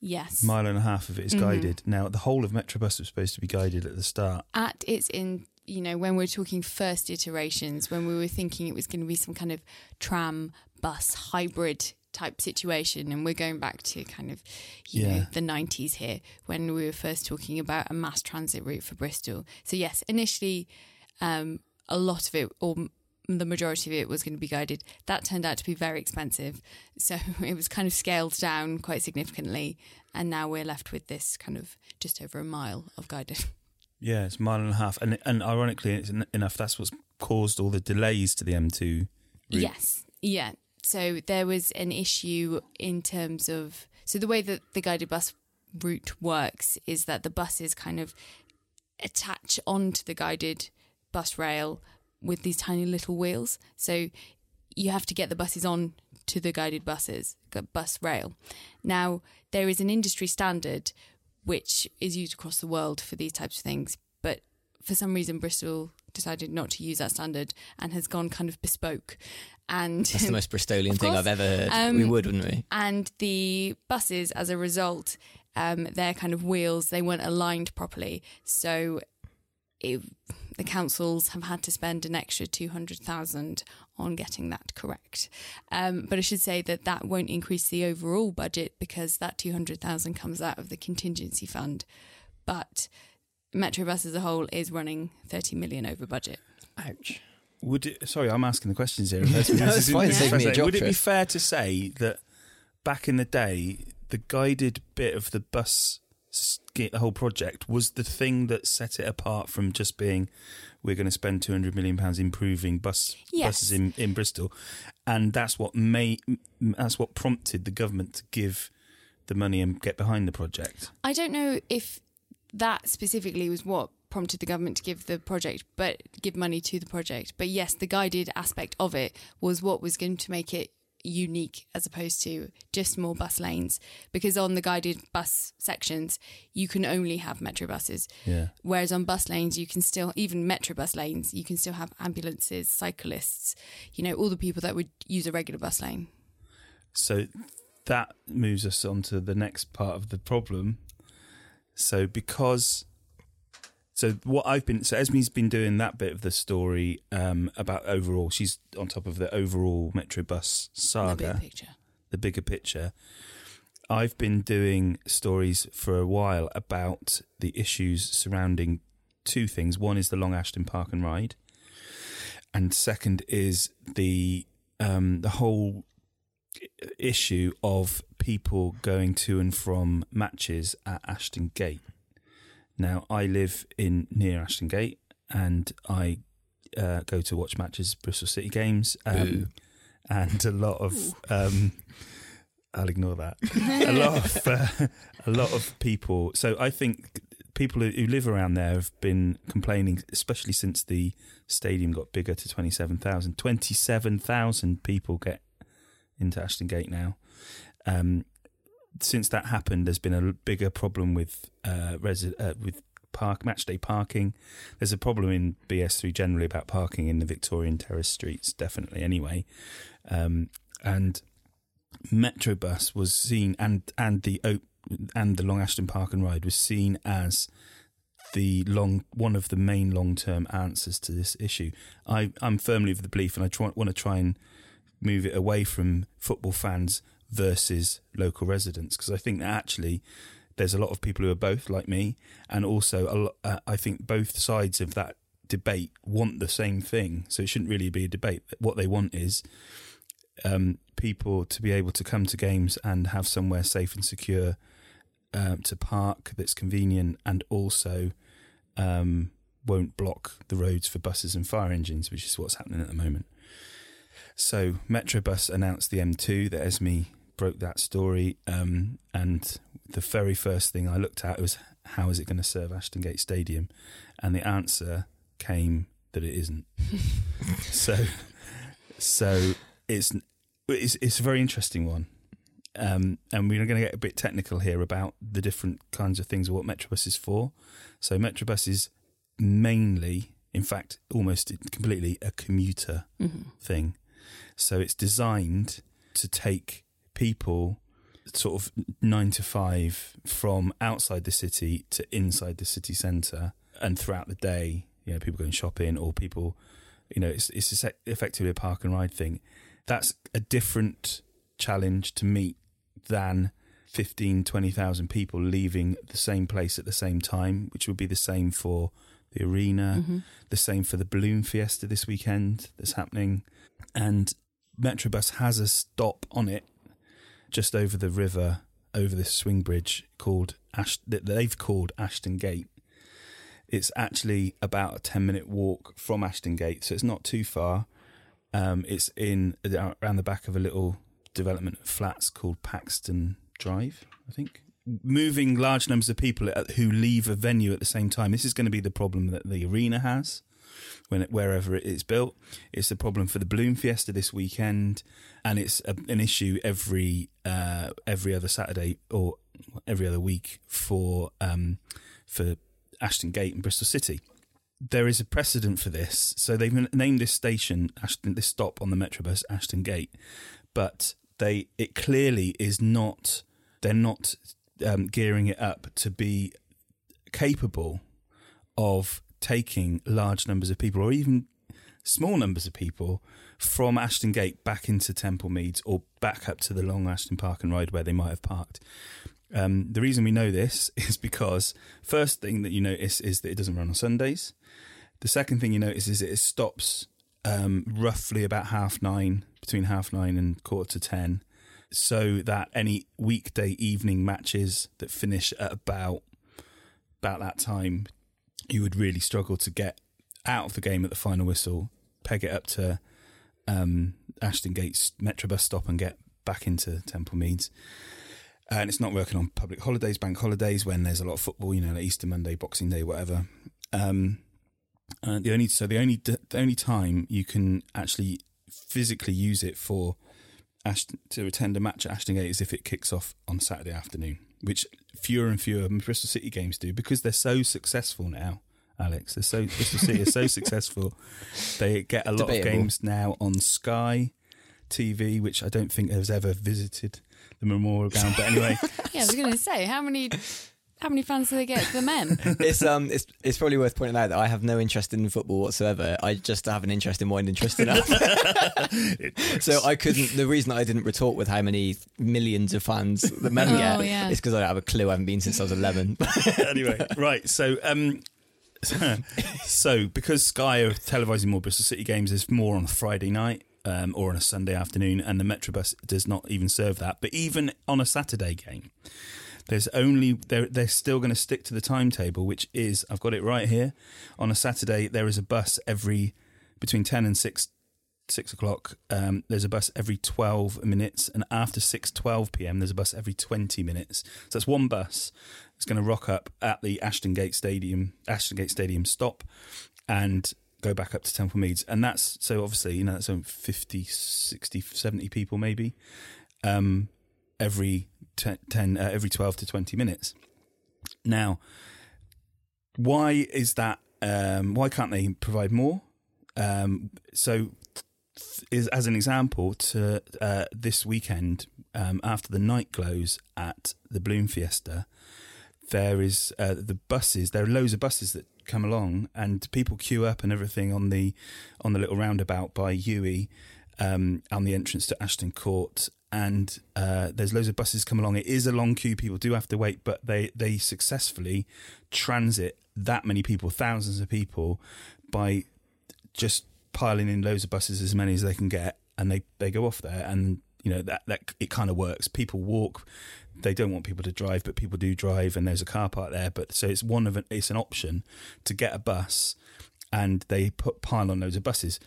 Yes. Mile and a half of it is Mhm. guided. Now, the whole of Metrobus was supposed to be guided at the start. at its in you know when we're talking first iterations when we were thinking it was going to be some kind of tram bus hybrid type situation and we're going back to kind of you know the 90s here when we were first talking about a mass transit route for Bristol so yes initially um, a lot of it or the majority of it was going to be guided that turned out to be very expensive so *laughs* it was kind of scaled down quite significantly and now we're left with this kind of just over a mile of guided *laughs* Yeah, it's a mile and a half, and and ironically enough, that's what's caused all the delays to the M2. route. Yes. Yeah. So there was an issue in terms of so the way that the guided bus route works is that the buses kind of attach onto the guided bus rail with these tiny little wheels. So you have to get the buses on to the guided buses, bus rail. Now there is an industry standard which is used across the world for these types of things, but for some reason Bristol decided not to use that standard and has gone kind of bespoke. And That's the most Bristolian thing. I've ever heard. Um, we would, wouldn't we? and the buses, as a result, um, their kind of wheels they weren't aligned properly, so it, the councils have had to spend an extra two hundred thousand on getting that correct. Um, but I should say that that won't increase the overall budget because that two hundred thousand comes out of the contingency fund, but Metrobus as a whole is running thirty million over budget. Ouch. Would it, sorry, I'm asking the questions here. *laughs* No, it's fine, save me a job, Would it be fair to say that back in the day, the guided bit of the bus, sk- the whole project, was the thing that set it apart from just being, we're going to spend 200 million pounds improving bus Yes. buses in, in Bristol, and that's what made, that's what prompted the government to give the money and get behind the project. I don't know if that specifically was what prompted the government to give the project, but give money to the project. But yes, the guided aspect of it was what was going to make it unique as opposed to just more bus lanes. Because on the guided bus sections, you can only have metro buses. Yeah. Whereas on bus lanes, you can still, even metro bus lanes, you can still have ambulances, cyclists, you know, all the people that would use a regular bus lane. So that moves us on to the next part of the problem. So because so what I've been so Esme's been doing that bit of the story um, about overall. She's on top of the overall Metrobus The saga, big picture. the bigger picture. I've been doing stories for a while about the issues surrounding two things. One is the Long Ashton Park and Ride, and second is the um, the whole issue of people going to and from matches at Ashton Gate. Now, I live in near Ashton Gate, and I uh, go to watch matches, Bristol City games, Boo. um, and a lot of. Um, I'll ignore that. a lot of *laughs* uh, a lot of people. So I think people who who live around there have been complaining, especially since the stadium got bigger to 27,000. 27,000 people get into Ashton Gate now. Um, since that happened, there's been a bigger problem with uh, uh, with park match day parking. There's a problem in BS3 generally about parking in the Victorian Terrace streets, definitely. Anyway, um, and Metrobus was seen, and and the and the Long Ashton Park and Ride was seen as the long one of the main long term answers to this issue. I I'm firmly of the belief, and I try, want to try and move it away from football fans versus local residents because I think that actually there's a lot of people who are both like me, and also uh, I think both sides of that debate want the same thing. So it shouldn't really be a debate. What they want is um, people to be able to come to games and have somewhere safe and secure um, to park that's convenient and also um, won't block the roads for buses and fire engines, which is what's happening at the moment. So Metrobus announced the M2 that Esme broke that story, um, and the very first thing I looked at was how is it going to serve Ashton Gate Stadium, and the answer came that it isn't. *laughs* so, so it's it's it's a very interesting one. Um, and we're going to get a bit technical here about the different kinds of things of what Metrobus is for. So Metrobus is mainly, in fact, almost completely a commuter thing. So it's designed to take people sort of nine to five from outside the city to inside the city centre and throughout the day, you know, people going shopping or people, you know, it's, it's effectively a park and ride thing. That's a different challenge to meet than 15, 20,000 people leaving the same place at the same time, which would be the same for the arena, mm-hmm. the same for the balloon fiesta this weekend that's happening. And Metrobus has a stop on it just over the river, over this swing bridge called Ash, that they've called Ashton Gate. It's actually about a 10 minute walk from Ashton Gate, so it's not too far. Um, it's in around the back of a little development of flats called Paxton Drive, I think. Moving large numbers of people who leave a venue at the same time. This is going to be the problem that the arena has when it, wherever it is built. It's a problem for the Balloon Fiesta this weekend, and it's a, an issue every uh, every other Saturday or every other week for um, for Ashton Gate and Bristol City. There is a precedent for this, so they've named this station Ashton, this stop on the Metrobus Ashton Gate, but they it clearly is not. They're not um, gearing it up to be capable of taking large numbers of people or even small numbers of people from Ashton Gate back into Temple Meads or back up to the Long Ashton Park and Ride where they might have parked. Um, the reason we know this *laughs* is because first thing that you notice is that it doesn't run on Sundays. The second thing you notice is it stops um, roughly about half nine, between half nine and quarter to ten, so that any weekday evening matches that finish at about about that time, you would really struggle to get out of the game at the final whistle, peg it up to um, Ashton Gates Metrobus stop, and get back into Temple Meads. And it's not working on public holidays, bank holidays, when there's a lot of football, you know, like Easter Monday, Boxing Day, whatever. Um, the only so the only the only time you can actually physically use it for Ashton, to attend a match at Ashton Gate is if it kicks off on Saturday afternoon, which fewer and fewer Bristol City games do because they're so successful now. Alex, they're so Bristol City is so *laughs* successul. They get a lot Debatable. of games now on Sky TV, which I don't think has ever visited the Memorial Ground. But anyway, *laughs* Yeah, I was going to say how many how many fans do they get for the men? *laughs* it's um it's it's probably worth pointing out that I have no interest in football whatsoever. I just have an interest in winding Tristan up. so I couldn't. The reason I didn't retort with how many millions of fans the men Oh, get yeah. is because I don't have a clue. I haven't been since I was eleven. *laughs* anyway, right. So, um, *laughs* so because Sky are televising more Bristol City games, there's more on a Friday night um, or on a Sunday afternoon, and the Metrobus does not even serve that. But even on a Saturday game, there's only they're they're still going to stick to the timetable, which is I've got it right here. On a Saturday, there is a bus every between ten and six six o'clock. Um, there's a bus every twelve minutes, and after six twelve p.m. there's a bus every twenty minutes. So that's one bus. It's going to rock up at the Ashton Gate Stadium, Ashton Gate Stadium stop, and go back up to Temple Meads. And that's so obviously you know that's only 50, 60, 70 people maybe. Um, every te- 10 uh, every 12 to 20 minutes. Now why is that um, why can't they provide more? Um, so is as an example to uh, this weekend um, after the night glows at the Balloon Fiesta there is uh, the buses there are loads of buses that come along and people queue up and everything on the on the little roundabout by Ewie um, on the entrance to Ashton Court and uh, there's loads of buses come along. It is a long queue. People do have to wait but they they successfully transit that many people thousands of people by just piling in loads of buses as many as they can get and they they go off there. And you know that that it kind of works. People walk. They don't want people to drive but people do drive and there's a car park there. But so it's one of an, it's an option to get a bus and they put pile on loads of buses.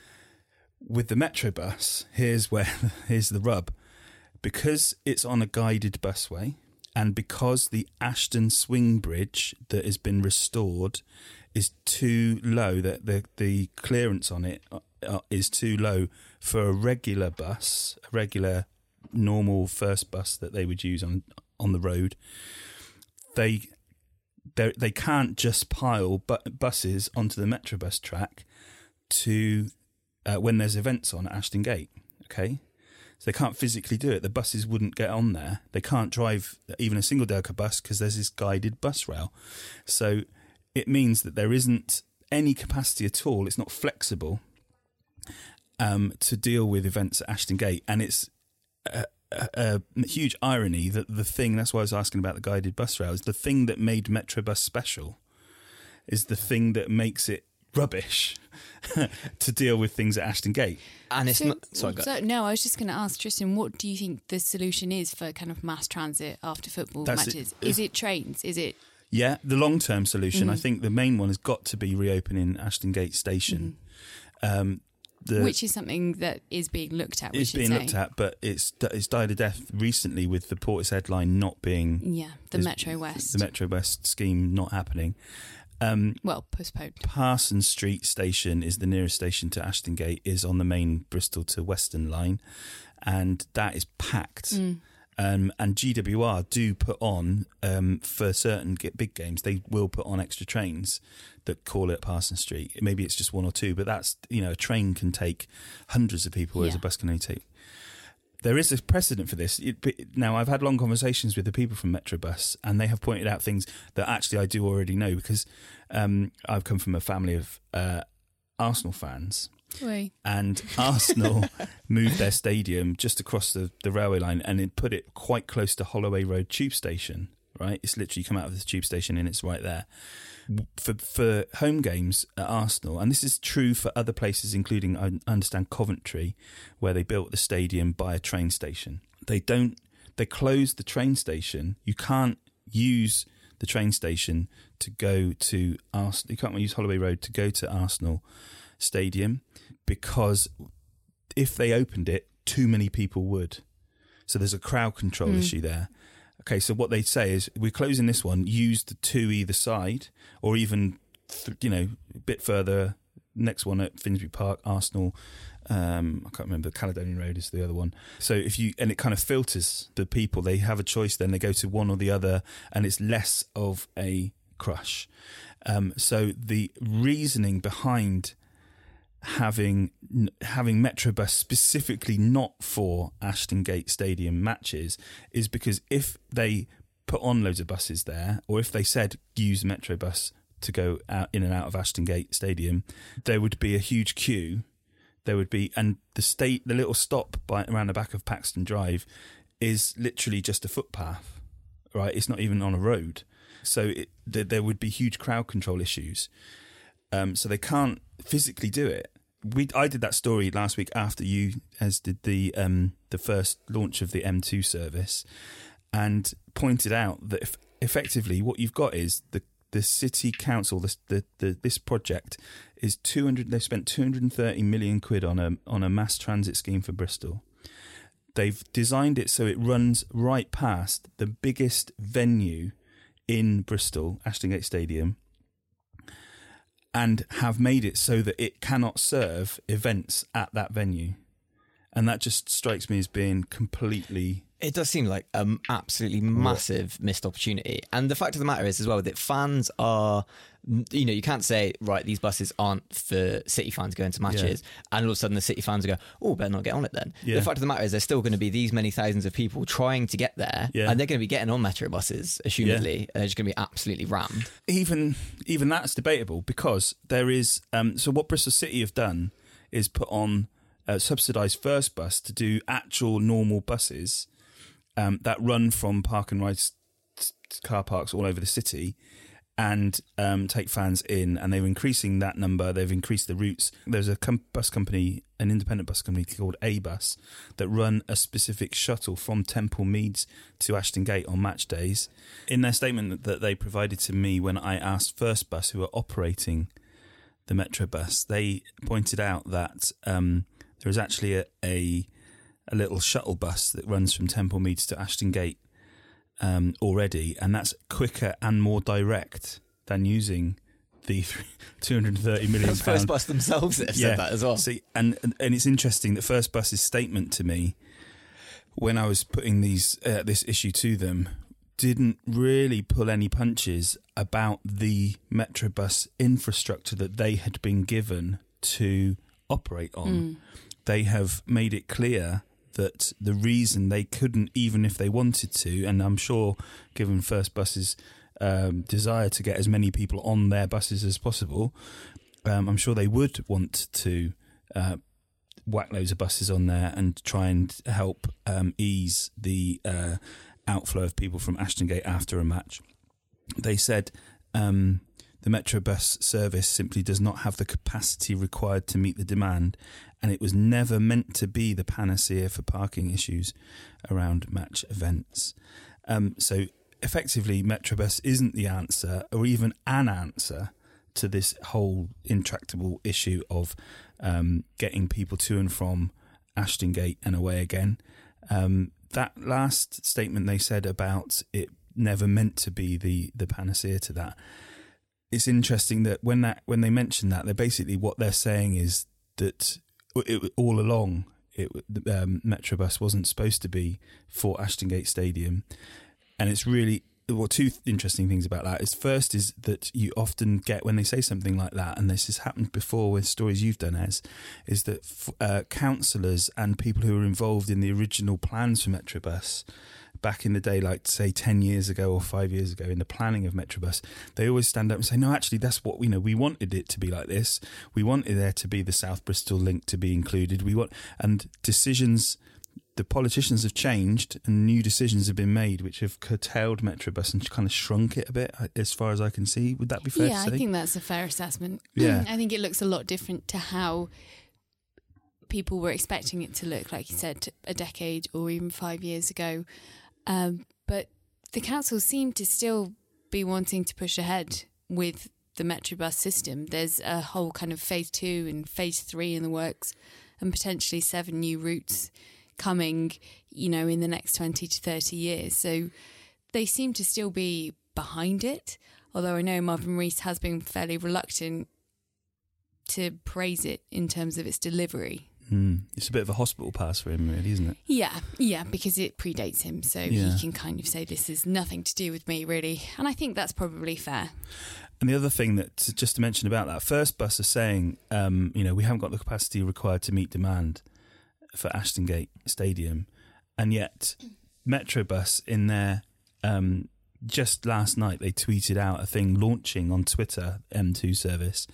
With the metro bus here's where *laughs* here's the rub because it's on a guided busway and because the Ashton swing bridge that has been restored is too low that the the clearance on it uh, is too low for a regular bus, a regular normal first bus that they would use on on the road. They they they can't just pile bu- buses onto the Metrobus track to uh, when there's events on at Ashton Gate. Okay, so they can't physically do it. The buses wouldn't get on there. They can't drive even a single Delco bus because there's this guided bus rail. So it means that there isn't any capacity at all. It's not flexible um, to deal with events at Ashton Gate, and it's a, a, a huge irony that the thing. That's why I was asking about the guided bus rail. Is the thing that made Metrobus special is the thing that makes it rubbish *laughs* to deal with things at Ashton Gate. And it's So- not. Sorry, so, no, I was just going to ask Tristan, what do you think the solution is for kind of mass transit after football That's matches? Is it trains? Is it Yeah, the long term solution. I Mhm. think the main one has got to be reopening Ashton Gate Station. Um, the, which is something that is being looked at? We it's being say. looked at, but it's it's died a death recently with the Portishead line not being Yeah, the is- Metro West. the Metro West scheme not happening. Um, well, postponed. Parsons Street station is the nearest station to Ashton Gate. is on the main Bristol to Weston line, and that is packed. Mm. Um, and GWR do put on um, for certain big games. They will put on extra trains that call it Parsons Street. Maybe it's just one or two, but that's you know a train can take hundreds of people, whereas Yeah. a bus can only take. There is a precedent for this. It, now, I've had long conversations with the people from Metrobus, and they have pointed out things that actually I do already know because um, I've come from a family of uh, Arsenal fans, Oi. and Arsenal *laughs* moved their stadium just across the, the railway line and it put it quite close to Holloway Road tube station. Right, it's literally come out of the tube station and it's right there. For for home games at Arsenal, and this is true for other places, including I understand Coventry, where they built the stadium by a train station. They don't. They close the train station. You can't use the train station to go to Arsenal. You can't use Holloway Road to go to Arsenal Stadium because if they opened it, too many people would. So there's a crowd control Mm. issue there. Okay, so what they say is we're closing this one. Use the two either side, or even th- you know a bit further. Next one at Finsbury Park, Arsenal. Um, I can't remember. Caledonian Road is the other one. So if you and it kind of filters the people. They have a choice. Then they go to one or the other, and it's less of a crush. Um, so the reasoning behind having having Metrobus specifically not for Ashton Gate Stadium matches is because if they put on loads of buses there, or if they said use Metrobus to go out in and out of Ashton Gate Stadium, there would be a huge queue. There would be, and the state, the little stop by around the back of Paxton Drive, is literally just a footpath. Right, it's not even on a road, so it, there, there would be huge crowd control issues. Um, so they can't physically do it. We I did that story last week after you as did the um, the first launch of the M2 service, and pointed out that effectively what you've got is the the city council this the, the this project is 200 they spent 230 million quid on a on a mass transit scheme for Bristol they've designed it so it runs right past the biggest venue in Bristol Ashton Gate Stadium and have made it so that it cannot serve events at that venue. And that just strikes me as being completely. It does seem like an absolutely massive missed opportunity. And the fact of the matter is, as well, that fans are, you know, you can't say, right, these buses aren't for City fans going to matches. And all of a sudden the City fans go, oh, better not get on it then. Yeah. The fact of the matter is, there's still going to be these many thousands of people trying to get there. Yeah. And they're going to be getting on metro buses, assumedly. And they're just going to be absolutely rammed. Even even that's debatable because there is. Um, so what Bristol City have done is put on a subsidised first bus to do actual normal buses um, that run from park and ride car parks all over the city and um, take fans in. And they're increasing that number. They've increased the routes. There's a com- bus company, an independent bus company called Abus, that run a specific shuttle from Temple Meads to Ashton Gate on match days. In their statement that they provided to me when I asked First Bus, who are operating the Metro bus, they pointed out that um, there is actually a, a a little shuttle bus that runs from Temple Meads to Ashton Gate um, already, and that's quicker and more direct than using the *laughs* 230 *laughs* million First pound Bus themselves that have said that as well. See, and and- and it's interesting that First Bus's statement to me when I was putting these uh, this issue to them didn't really pull any punches about the Metrobus infrastructure that they had been given to operate on. They have made it clear that the reason they couldn't, even if they wanted to, and I'm sure, given First Bus's um, desire to get as many people on their buses as possible, um, I'm sure they would want to uh, whack loads of buses on there and try and help um, ease the uh, outflow of people from Ashton Gate after a match. They said um, the Metrobus service simply does not have the capacity required to meet the demand, and it was never meant to be the panacea for parking issues around match events. Um, so effectively, Metrobus isn't the answer, or even an answer to this whole intractable issue of um, getting people to and from Ashton Gate and away again. Um, that last statement they said about it never meant to be the the panacea to that. It's interesting that when that when they mention that, they're basically what they're saying is that it, all along it um, Metrobus wasn't supposed to be for Ashton Gate Stadium, and it's really well two interesting things about that is first is that you often get when they say something like that and this has happened before with stories you've done as is that uh, councillors and people who were involved in the original plans for Metrobus back in the day like say 10 years ago or 5 years ago in the planning of Metrobus they always stand up and say no actually that's what you know we wanted it to be like this we wanted there to be the South Bristol link to be included we want and decisions the politicians have changed and new decisions have been made which have curtailed Metrobus and kind of shrunk it a bit uh, as far as I can see. Would that be fair yeah, to say? I think that's a fair assessment. *clears throat* Yeah. I think it looks a lot different to how people were expecting it to look, like you said, a decade or even five years ago. Um, but the council seem to still be wanting to push ahead with the Metrobus system. There's a whole kind of phase two and phase three in the works, and potentially seven new routes coming, you know, in the next 20 to 30 years. So they seem to still be behind it. Although I know Marvin Rees has been fairly reluctant to praise it in terms of its delivery. Hmm. It's a bit of a hospital pass for him, really, isn't it? Yeah, yeah, because it predates him. So Yeah. he can kind of say, this is nothing to do with me, really. And I think that's probably fair. And the other thing that just to mention about that First Bus is saying, um, you know, we haven't got the capacity required to meet demand for Ashton Gate Stadium, and yet Metrobus in their um, just last night they tweeted out a thing launching on Twitter M2 service,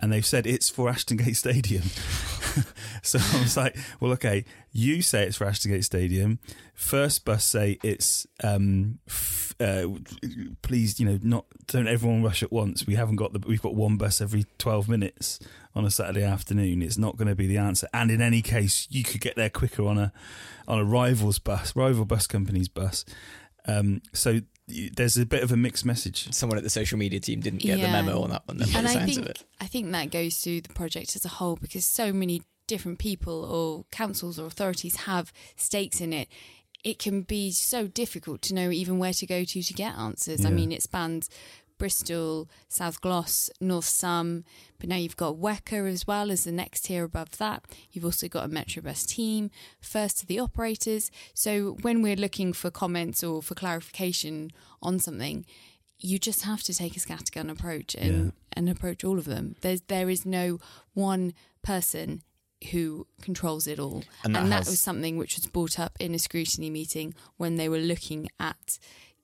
and they've said it's for Ashton Gate Stadium. *laughs* so I was like, well, okay, you say it's for Ashton Gate Stadium. First bus say it's um, f- uh, please, you know, not don't everyone rush at once. We haven't got the we've got one bus every twelve minutes on a Saturday afternoon. It's not going to be the answer. And in any case, you could get there quicker on a on a rivals bus, rival bus company's bus. Um, so there's a bit of a mixed message. Someone at the social media team didn't get Yeah. the memo on that one. Then, and I think of it. I think that goes to the project as a whole because so many different people or councils or authorities have stakes in it. It can be so difficult to know even where to go to to get answers. I mean, it spans Bristol, South Glos, North Som, but now you've got WECA as well as the next tier above that. You've also got a Metrobus team, first to the operators. So when we're looking for comments or for clarification on something, you just have to take a scattergun approach and, Yeah. and approach all of them. There's there is no one person who controls it all, And and that that, has- was something which was brought up in a scrutiny meeting when they were looking at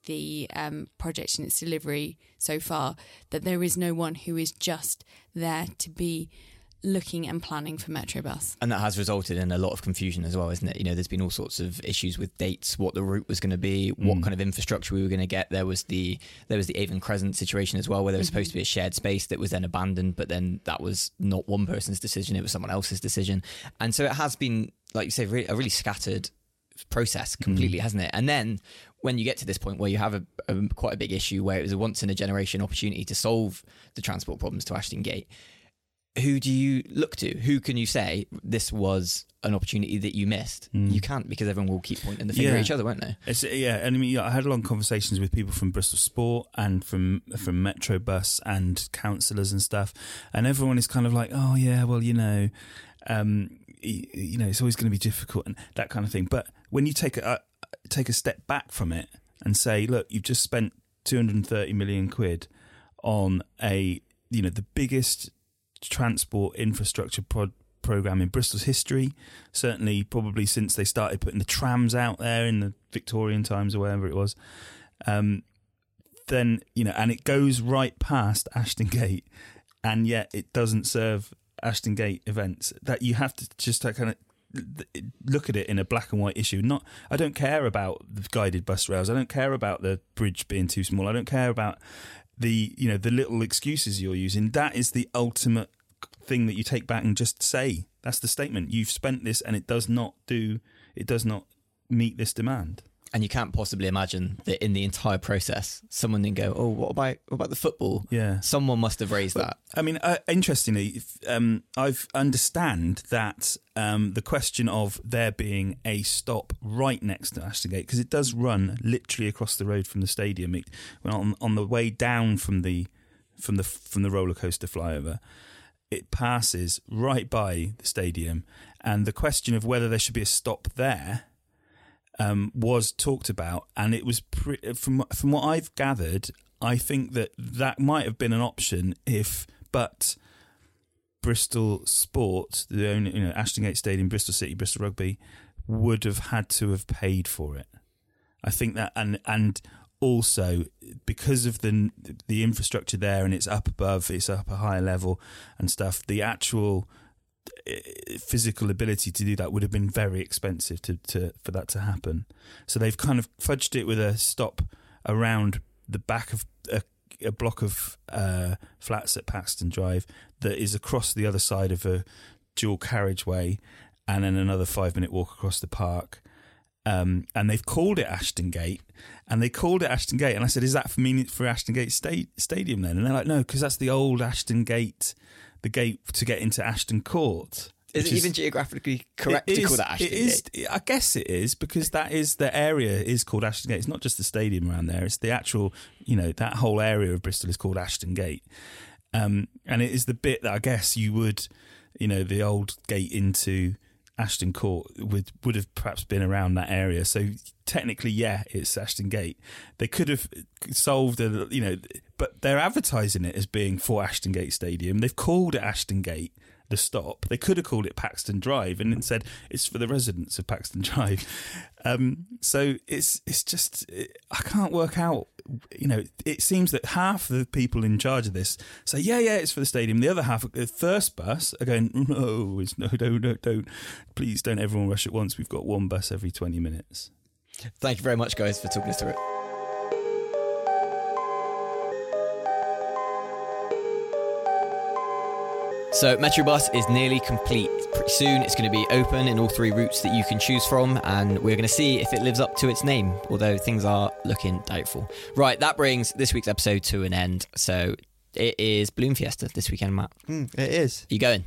the um, project and its delivery so far. That there is no one who is just there to be looking and planning for Metrobus. And that has resulted in a lot of confusion as well, isn't it? You know, there's been all sorts of issues with dates, what the route was going to be, what Mm. kind of infrastructure we were going to get. There was the there was the Avon Crescent situation as well, where there was supposed to be a shared space that was then abandoned, but then that was not one person's decision; it was someone else's decision. And so it has been, like you say, really, a really scattered process completely, hasn't it? And then when you get to this point where you have a, a quite a big issue where it was a once in a generation opportunity to solve the transport problems to Ashton Gate, who do you look to? Who can you say this was an opportunity that you missed? Mm. You can't because everyone will keep pointing the finger Yeah. at each other, won't they? It's, yeah, and I mean, yeah, I had long conversations with people from Bristol Sport and from from Metro Bus and councillors and stuff, and everyone is kind of like, oh yeah, well you know, um, you know, it's always going to be difficult and that kind of thing. But when you take a take a step back from it and say, look, you've just spent 230 million quid on a you know the biggest transport infrastructure pro- program in Bristol's history. Certainly, probably since they started putting the trams out there in the Victorian times or whatever it was. Um, then you know, and it goes right past Ashton Gate, and yet it doesn't serve Ashton Gate events. That you have to just kind of look at it in a black and white issue. Not, I don't care about the guided bus rails. I don't care about the bridge being too small. I don't care about the you know the little excuses you're using. That is the ultimate thing that you take back and just say. That's the statement. You've spent this, and it does not do. It does not meet this demand. And you can't possibly imagine that in the entire process, someone didn't go, "Oh, what about what about the football?" Yeah. Someone must have raised that. I mean, uh, interestingly, if, um, I've understand that um, the question of there being a stop right next to Ashton Gate because it does run literally across the road from the stadium. It, on, on the way down from the from the from the roller coaster flyover, it passes right by the stadium, and the question of whether there should be a stop there um, was talked about, and it was pre- from from what I've gathered, I think that that might have been an option if, but Bristol Sport, the only you know Ashton Gate Stadium, Bristol City, Bristol Rugby, would have had to have paid for it. I think that, and and also because of the the infrastructure there, and it's up above, it's up a higher level and stuff. The actual physical ability to do that would have been very expensive to, to for that to happen. So they've kind of fudged it with a stop around the back of a, a block of uh, flats at Paxton Drive that is across the other side of a dual carriageway, and then another five minute walk across the park. Um, and they've called it Ashton Gate, and they called it Ashton Gate. And I said, "Is that for meaning for Ashton Gate sta- Stadium then?" And they're like, "No, because that's the old Ashton Gate, the gate to get into Ashton Court." Is it even geographically correct to is- call that Ashton it is, Gate? I guess it is because that is the area is called Ashton Gate. It's not just the stadium around there. It's the actual, you know, that whole area of Bristol is called Ashton Gate, um, and it is the bit that I guess you would, you know, the old gate into Ashton Court would would have perhaps been around that area. So technically, yeah, it's Ashton Gate. They could have solved a, you know, but they're advertising it as being for Ashton Gate Stadium. They've called it Ashton Gate. The stop. They could have called it Paxton Drive and said it's for the residents of Paxton *laughs* Drive. Um, so it's it's just I can't work out. You know, it seems that half the people in charge of this say, "Yeah, yeah, it's for the stadium." The other half, the First Bus, are going, "No, it's no, no, no, don't. Please don't everyone rush at once. We've got one bus every twenty minutes." Thank you very much, guys, for talking us through it. So Metrobus is nearly complete. Pretty soon it's going to be open in all three routes that you can choose from, and we're going to see if it lives up to its name, although things are looking doubtful. Right, that brings this week's episode to an end. So it is Balloon Fiesta this weekend, Matt. Mm, it is. Are you going?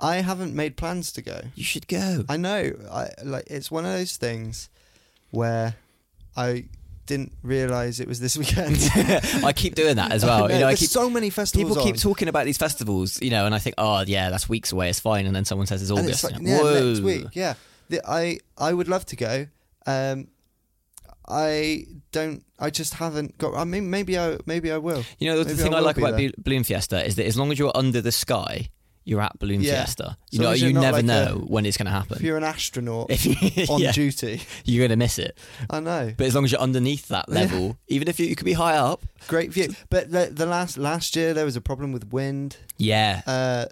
I haven't made plans to go. You should go. I know. I like. It's one of those things where I didn't realize it was this weekend. *laughs* I keep doing that as *laughs* well. I know, you know, I keep so many festivals. People keep on. talking about these festivals, you know, and I think, oh yeah, that's weeks away, it's fine, and then someone says it's August. it's like, yeah, know, next whoa. week. Yeah, The- I I would love to go. Um, I don't. I just haven't got. I mean, maybe I maybe I will. You know, the Maybe thing I, will like about Balloon Fiesta is that as long as you're under the sky, you're at Balloon Yeah. Fiesta. You know, you never like know a- when it's going to happen. If you're an astronaut *laughs* on yeah, duty, you're going to miss it. I know. But as long as you're underneath that Yeah. level, even if you, you could be high up, Great view. But the, the last last year there was a problem with wind. yeah, Uh,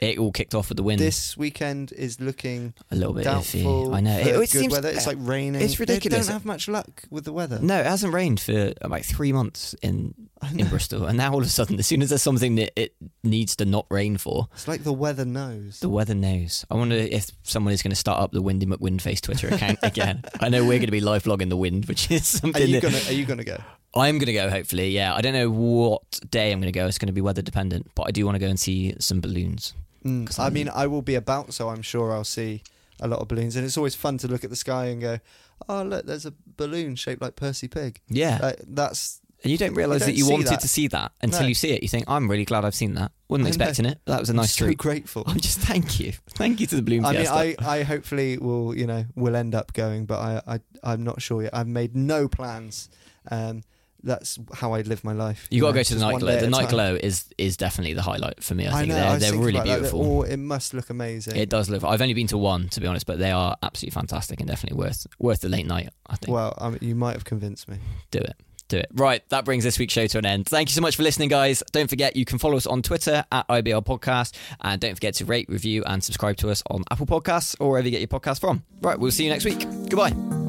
it all kicked off with the wind. this weekend is looking a little bit doubtful. iffy. I know. It, it good seems weather. It's like raining. it's ridiculous. They don't have much luck with the weather. No, it hasn't rained for uh, about three months in in. Bristol, and now all of a sudden, as soon as there's something that it needs to not rain for, It's like the weather knows. The weather knows. I wonder if someone is going to start up the Windy McWindface Twitter account *laughs* again. I know we're going to be live vlogging the wind, which is Are something you that Are you gonna go? I'm going to go, hopefully. Yeah. I don't know what day I'm going to go. It's going to be weather dependent, but I do want to go and see some balloons. Mm. I mean, I will be about, so I'm sure I'll see a lot of balloons, and it's always fun to look at the sky and go, "Oh, look, there's a balloon shaped like Percy Pig." Yeah. That's and you don't realise don't that you wanted that. to see that until No. you see it. You think, I'm really glad I've seen that. Wasn't expecting it. That was a nice so treat. grateful. I'm just thank you. Thank you to the balloon I mean. I, I hopefully will, you know, will end up going, but I, I, I'm not sure yet. I've made no plans. Um, that's how I live my life. you got to go to the night glow. The night time. glow is is definitely the highlight for me. I I think know. They're was they're really beautiful. Oh, it must look amazing. It does look. I've only been to one, to be honest, but they are absolutely fantastic and definitely worth worth the late night. I think. Well, I mean, you might have convinced me. do it. Do it. Right, that brings this week's show to an end. Thank you so much for listening, guys. Don't forget you can follow us on Twitter at IBL Podcast, and don't forget to rate, review, and subscribe to us on Apple Podcasts or wherever you get your podcasts from. Right, we'll see you next week. Goodbye.